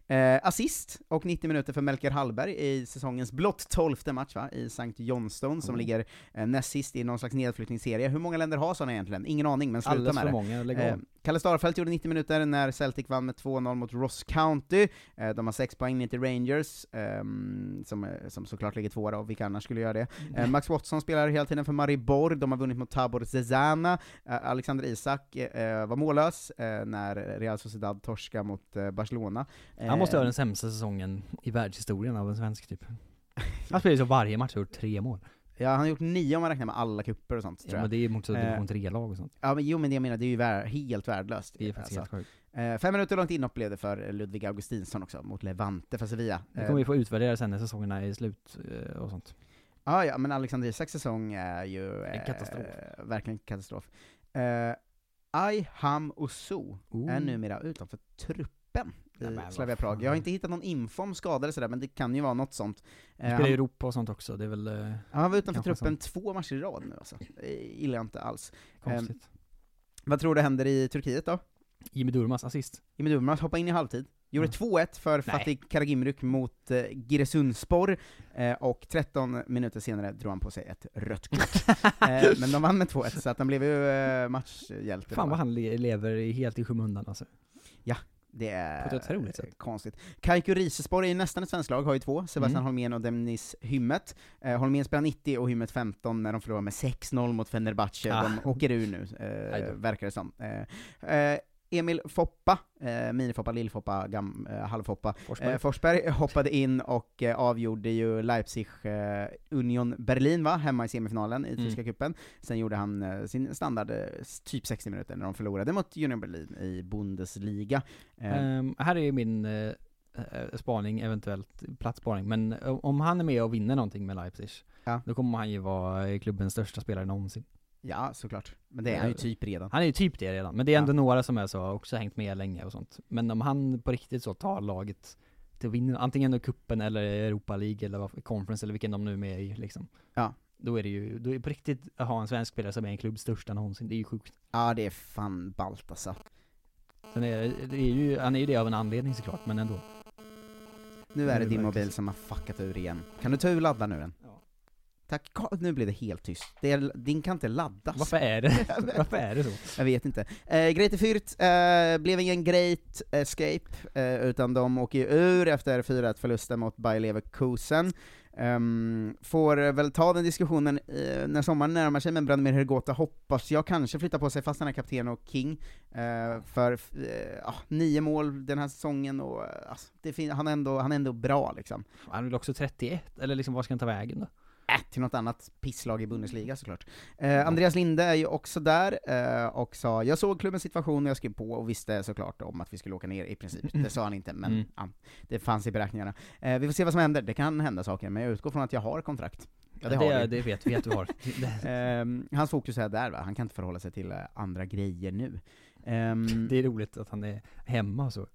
[SPEAKER 6] Eh, assist och 90 minuter för Melker Hallberg i säsongens blott tolfte match va, i St. Johnstone, som
[SPEAKER 5] Mm.
[SPEAKER 6] ligger eh, näst sist i någon slags nedflyttningsserie. Hur många länder har sådana egentligen? Ingen aning, men sluta
[SPEAKER 5] Alldeles
[SPEAKER 6] med
[SPEAKER 5] för
[SPEAKER 6] det.
[SPEAKER 5] många, lägg
[SPEAKER 6] Eh. Kalle Starfelt gjorde 90 minuter när Celtic vann med 2-0 mot Ross County. Eh, de har 6 poäng ner till Rangers, ehm, som, eh, som såklart ligger tvåa då, vilka annars skulle göra det. Eh, Max Watson spelar hela tiden för Maribor, de har vunnit mot Tabor Zezana. Eh, Alexander Isak var mållös när Real Sociedad torska mot Barcelona.
[SPEAKER 5] Han måste
[SPEAKER 6] Eh,
[SPEAKER 5] ha den sämsta säsongen i världshistorien av en svensk typ. Han spelar ju så varje match och har gjort tre mål.
[SPEAKER 6] Ja, han har gjort nio om man räknar med alla kupper och sånt, tror
[SPEAKER 5] Ja,
[SPEAKER 6] jag.
[SPEAKER 5] men det är mot så
[SPEAKER 6] Eh,
[SPEAKER 5] division 3-lag och sånt.
[SPEAKER 6] Ja, men jo men det jag menar, det är ju vär, helt värdelöst.
[SPEAKER 5] Det är faktiskt helt sjukt.
[SPEAKER 6] Eh, fem minuter långt inhopp blev det för Ludvig Augustinsson också, mot Levante för Sevilla.
[SPEAKER 5] Det
[SPEAKER 6] Eh,
[SPEAKER 5] kommer vi få utvärdera sen när säsongerna är slut eh, och sånt.
[SPEAKER 6] Ja, ja, men Alexander Isaks säsong är ju...
[SPEAKER 5] En katastrof.
[SPEAKER 6] Eh, verkligen katastrof. Eh, Ayham Osu är
[SPEAKER 5] Oh.
[SPEAKER 6] numera utanför truppen i Slavia Prag. Jag har inte hittat någon info om skador eller sådär, men det kan ju vara något sånt. Eh,
[SPEAKER 5] spelar i
[SPEAKER 6] han,
[SPEAKER 5] Europa och sånt också, det är väl... eh,
[SPEAKER 6] han var utanför truppen
[SPEAKER 5] sånt.
[SPEAKER 6] två matcher i rad nu alltså. Det gillar jag inte alls.
[SPEAKER 5] Konstigt.
[SPEAKER 6] vad tror du händer i Turkiet då?
[SPEAKER 5] Jimmy Durmaz assist.
[SPEAKER 6] Jimmy Durmaz hoppade in i halvtid, gjorde
[SPEAKER 5] Mm.
[SPEAKER 6] 2-1 för
[SPEAKER 5] Nej.
[SPEAKER 6] Fatih Karagümrük mot eh, Giresunspor, eh, och 13 minuter senare drog han på sig ett rött kort. eh, men de vann med 2-1, så att han blev ju eh, matchhjälte.
[SPEAKER 5] Fan vad
[SPEAKER 6] va?
[SPEAKER 5] han le- lever helt i skymundan alltså.
[SPEAKER 6] Ja, det är
[SPEAKER 5] På ett otroligt sätt.
[SPEAKER 6] eh, konstigt. Kaiku Risespor är nästan ett svenskt lag, har ju två, Sebastian
[SPEAKER 5] Mm.
[SPEAKER 6] Holmén och Demnis Hymmet. Eh, Holmén spelar 90 och Hymmet 15 när de förlorar med 6-0 mot Fenerbahce.
[SPEAKER 5] Ah.
[SPEAKER 6] De åker ur nu, eh, verkar det som. Eh, eh, Emil Foppa, eh, Minifoppa, Lillfoppa, gam, eh, Halvfoppa,
[SPEAKER 5] Forsberg.
[SPEAKER 6] Eh, Forsberg hoppade in och eh, avgjorde ju Leipzig eh, Union Berlin va, hemma i semifinalen i
[SPEAKER 5] Mm.
[SPEAKER 6] tyska cupen. Sen gjorde han eh, sin standard, eh, typ 60 minuter, när de förlorade mot Union Berlin i Bundesliga. Eh,
[SPEAKER 5] Ehm, här är min eh, eh, spaning, eventuellt platsspaning, men om han är med och vinner någonting med Leipzig,
[SPEAKER 6] Ja.
[SPEAKER 5] då kommer han ju vara eh, klubbens största spelare någonsin.
[SPEAKER 6] Ja, såklart. Men det är han ju typ redan.
[SPEAKER 5] Han är ju typ det redan, men det är ändå
[SPEAKER 6] Ja.
[SPEAKER 5] några som är så, också hängt med länge och sånt. Men om han på riktigt så tar laget till att vinna, antingen då kuppen eller Europa League eller Conference eller vilken de nu är med i liksom.
[SPEAKER 6] Ja.
[SPEAKER 5] Då är det ju, då är det på riktigt att ha en svensk spelare som är en klubbs största någonsin, det är ju sjukt.
[SPEAKER 6] Ja, det är fan ballt alltså.
[SPEAKER 5] Sen är det, är ju, han är ju det av en anledning såklart, men ändå.
[SPEAKER 6] Nu är
[SPEAKER 5] Det
[SPEAKER 6] det din mobil som har fuckat ur igen. Kan du ta ur laddaren nu? Tack. Nu blir det helt tyst. Det är, din kan inte laddas.
[SPEAKER 5] Varför är det, varför är det så?
[SPEAKER 6] Jag vet inte. Eh, Greite Fürth eh, blev ingen great escape, eh, utan de åker ju ur efter 4-1 förlusten mot Bayer Leverkusen. Ehm, får väl ta den diskussionen eh, när sommaren närmar sig, men Branimir Hrgota hoppas jag kanske flyttar på sig fast han är kapten och king, eh, för ja, nio mål den här säsongen, och alltså, han, är ändå, han är ändå bra liksom.
[SPEAKER 5] Han är väl också 31, eller liksom vad ska han ta vägen då?
[SPEAKER 6] Äh, till något annat pisslag i Bundesliga såklart. Eh, Andreas Linde är ju också där, eh, och sa jag såg klubbens situation och jag skrev på och visste såklart om att vi skulle åka ner i princip. Det sa han inte, men
[SPEAKER 5] Mm.
[SPEAKER 6] ja, det fanns i beräkningarna. Eh, vi får se vad som händer, det kan hända saker, men jag utgår från att jag har kontrakt. Ja, det,
[SPEAKER 5] det,
[SPEAKER 6] har vi.
[SPEAKER 5] det vet vi att du har.
[SPEAKER 6] Ehm, hans fokus är där va, han kan inte förhålla sig till eh, andra grejer nu. Ehm,
[SPEAKER 5] Det är roligt att han är hemma och så.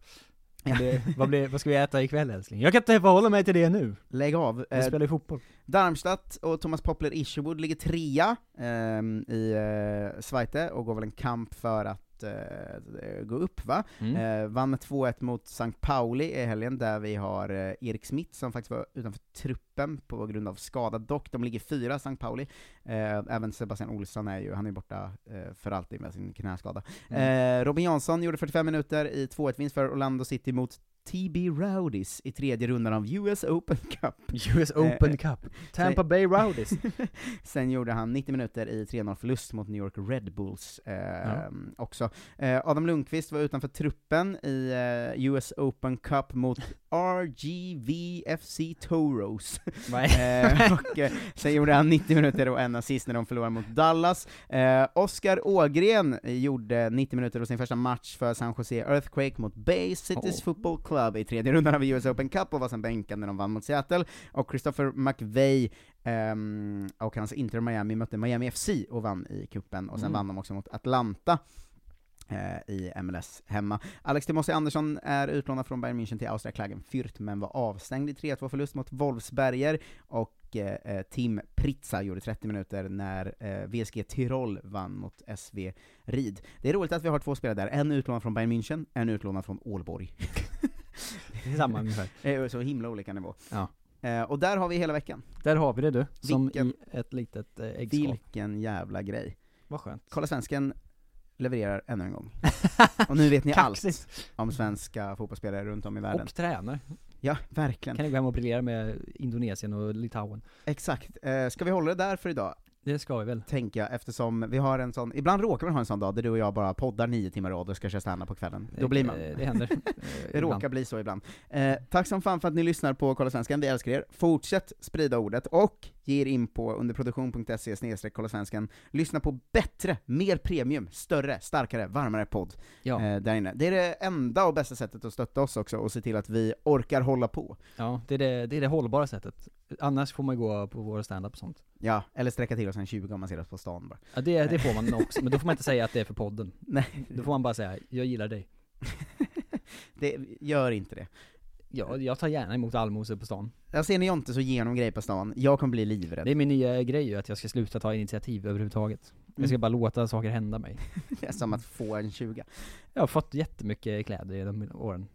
[SPEAKER 5] Det, vad, blir, vad ska vi äta ikväll älskling? Jag kan inte förhålla mig till det nu.
[SPEAKER 6] Lägg av.
[SPEAKER 5] Jag
[SPEAKER 6] Eh,
[SPEAKER 5] spelar ju fotboll.
[SPEAKER 6] Darmstadt och Thomas Poppler Isherwood ligger trea ehm, i uh, Zweite och går väl en kamp för att eh, gå upp va?
[SPEAKER 5] Mm.
[SPEAKER 6] Eh, vann med 2-1 mot St. Pauli i helgen, där vi har eh, Erik Smith som faktiskt var utanför truppen på grund av skada dock. De ligger fyra, St. Pauli. Eh, även Sebastian Olsson är ju, han är borta eh, för alltid med sin knäskada.
[SPEAKER 5] Mm.
[SPEAKER 6] Eh, Robin Jansson gjorde 45 minuter i 2-1-vinst för Orlando City mot TB Rowdies i tredje rundan av US Open Cup.
[SPEAKER 5] US Open
[SPEAKER 6] Eh,
[SPEAKER 5] Cup. Tampa Bay Rowdies.
[SPEAKER 6] Sen gjorde han 90 minuter i 3-0 förlust mot New York Red Bulls eh,
[SPEAKER 5] Ja.
[SPEAKER 6] också. Eh, Adam Lundqvist var utanför truppen i eh, US Open Cup mot RGVFC Toros. Eh, och eh, sen gjorde han 90 minuter och en assist när de förlorade mot Dallas. Eh, Oskar Ågren gjorde 90 minuter och sin första match för San Jose Earthquake mot Bay Cities
[SPEAKER 5] Oh.
[SPEAKER 6] Football Club i tredje rundan av US Open Cup och var sen bänkad när de vann mot Seattle. Och Christopher McVeigh ehm, och hans Inter Miami mötte Miami FC och vann i kuppen och sen
[SPEAKER 5] Mm.
[SPEAKER 6] vann de också mot Atlanta eh, i MLS hemma. Alex Timossi Andersson är utlånad från Bayern München till Austria Klagenfurt, men var avstängd i 3-2 förlust mot Wolfsberger, och eh, Tim Pritza gjorde 30 minuter när eh, VSG Tirol vann mot SV Rid. Det är roligt att vi har två spelare där, en utlånad från Bayern München, en utlånad från Ålborg.
[SPEAKER 5] Samma ungefär.
[SPEAKER 6] Så himla olika nivå.
[SPEAKER 5] Ja.
[SPEAKER 6] Eh, och där har vi hela veckan.
[SPEAKER 5] Där har vi det du, som
[SPEAKER 6] Vilken-
[SPEAKER 5] i ett litet eh, äggskal.
[SPEAKER 6] Vilken jävla grej.
[SPEAKER 5] Vad skönt.
[SPEAKER 6] Kolla Svensken levererar ännu en gång. och nu vet ni allt om svenska fotbollsspelare runt om i världen.
[SPEAKER 5] Och tränar.
[SPEAKER 6] Ja, verkligen.
[SPEAKER 5] Kan ni gå hem och briljera med Indonesien och Litauen?
[SPEAKER 6] Exakt. Eh, ska vi hålla det där för idag?
[SPEAKER 5] Det ska vi väl.
[SPEAKER 6] Tänker jag, eftersom vi har en sån, ibland råkar man ha en sån dag där du och jag bara poddar nio timmar rad och ska köra stand på kvällen. Då blir man.
[SPEAKER 5] Det händer. Eh,
[SPEAKER 6] Det
[SPEAKER 5] ibland.
[SPEAKER 6] råkar bli så ibland. Eh, tack som fan för att ni lyssnar på Kolla Svenskan, vi älskar er. Fortsätt sprida ordet, och ge er in på underproduktion.se snedstreck Kolla Svenskan. Lyssna på bättre, mer premium, större, starkare, varmare podd
[SPEAKER 5] Ja.
[SPEAKER 6] eh, där inne. Det är det enda och bästa sättet att stötta oss också, och se till att vi orkar hålla på.
[SPEAKER 5] Ja, det är det, det är det hållbara sättet. Annars får man gå på våra stand-up och sånt.
[SPEAKER 6] Ja, eller sträcka till oss en 20 om man ser oss på stan bara.
[SPEAKER 5] Ja, det, det får man också, men då får man inte säga att det är för podden.
[SPEAKER 6] Nej.
[SPEAKER 5] Då får man bara säga, jag gillar dig.
[SPEAKER 6] Det, gör inte det.
[SPEAKER 5] Ja, jag tar gärna emot allmosor på stan.
[SPEAKER 6] Jag ser ni Jonte så ger någon grej på stan, jag kommer bli livrädd.
[SPEAKER 5] Det är min nya grej ju, att jag ska sluta ta initiativ överhuvudtaget. Jag ska
[SPEAKER 6] Mm.
[SPEAKER 5] bara låta saker hända mig.
[SPEAKER 6] Det är som att få en 20.
[SPEAKER 5] Jag har fått jättemycket kläder i de åren.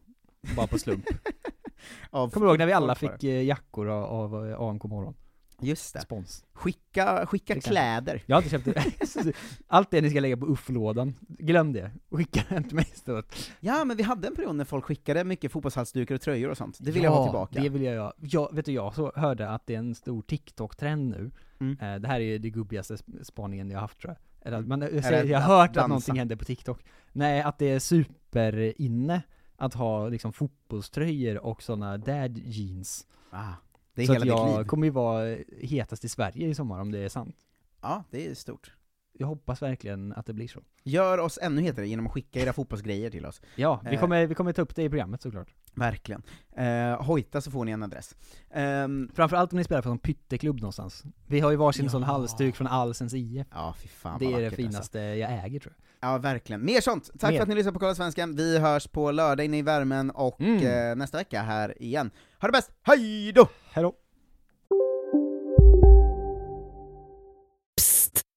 [SPEAKER 5] Bara på slump. Kommer du ihåg när vi alla fick eh, jackor av, av eh, AMK morgon?
[SPEAKER 6] Just det.
[SPEAKER 5] Spons.
[SPEAKER 6] Skicka, skicka
[SPEAKER 5] Det
[SPEAKER 6] kläder.
[SPEAKER 5] Jag har inte köpt Allt det ni ska lägga på UFF-lådan, glöm det. Skicka den till mig istället.
[SPEAKER 6] Ja, men vi hade en period när folk skickade mycket fotbollshalsdukar och tröjor och sånt. Det vill jag ha tillbaka.
[SPEAKER 5] det vill jag jag, Vet du, jag så hörde att det är en stor TikTok-trend nu.
[SPEAKER 6] Mm.
[SPEAKER 5] Eh, det här är det gubbigaste sp- spaningen jag haft tror jag. Eller,
[SPEAKER 6] Mm.
[SPEAKER 5] man, jag,
[SPEAKER 6] det
[SPEAKER 5] jag har hört
[SPEAKER 6] dansa?
[SPEAKER 5] att någonting händer på TikTok. Nej, att det är superinne att ha liksom fotbollströjor och sådana dad jeans.
[SPEAKER 6] Ah, det är
[SPEAKER 5] så
[SPEAKER 6] hela
[SPEAKER 5] att
[SPEAKER 6] ditt
[SPEAKER 5] jag
[SPEAKER 6] liv.
[SPEAKER 5] kommer ju vara hetast i Sverige i sommar om det är sant.
[SPEAKER 6] Ja, det är stort.
[SPEAKER 5] Jag hoppas verkligen att det blir så.
[SPEAKER 6] Gör oss ännu hetare genom att skicka era fotbollsgrejer till oss.
[SPEAKER 5] Ja, vi
[SPEAKER 6] Eh,
[SPEAKER 5] kommer, vi kommer ta upp det i programmet såklart.
[SPEAKER 6] Verkligen. Eh, hojta så får ni en adress. Ehm,
[SPEAKER 5] Framförallt om ni spelar för en pytteklubb någonstans. Vi har ju varsin
[SPEAKER 6] Ja.
[SPEAKER 5] sån halsduk från Allsens IF.
[SPEAKER 6] ja, fy fan
[SPEAKER 5] det
[SPEAKER 6] vad
[SPEAKER 5] är det
[SPEAKER 6] vackert,
[SPEAKER 5] finaste jag äger tror jag.
[SPEAKER 6] Ja, verkligen. Mer sånt! Tack
[SPEAKER 5] Mer.
[SPEAKER 6] för att ni lyssnar på Kolla Svenskan, vi hörs på lördag inne i värmen och
[SPEAKER 5] Mm.
[SPEAKER 6] eh, nästa vecka här igen. Ha det bäst, hej då!
[SPEAKER 5] Hejdå!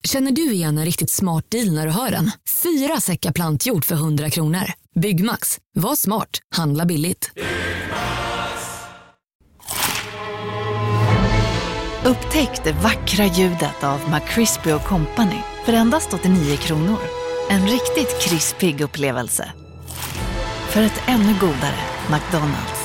[SPEAKER 15] Känner du igen en riktigt smart deal när du hör den? Fyra säckar plantjord för 100 kronor. Byggmax. Var smart. Handla billigt.
[SPEAKER 10] Upptäck det vackra ljudet av McCrispy Company för endast 89 kronor. En riktigt krispig upplevelse. För ett ännu godare McDonalds.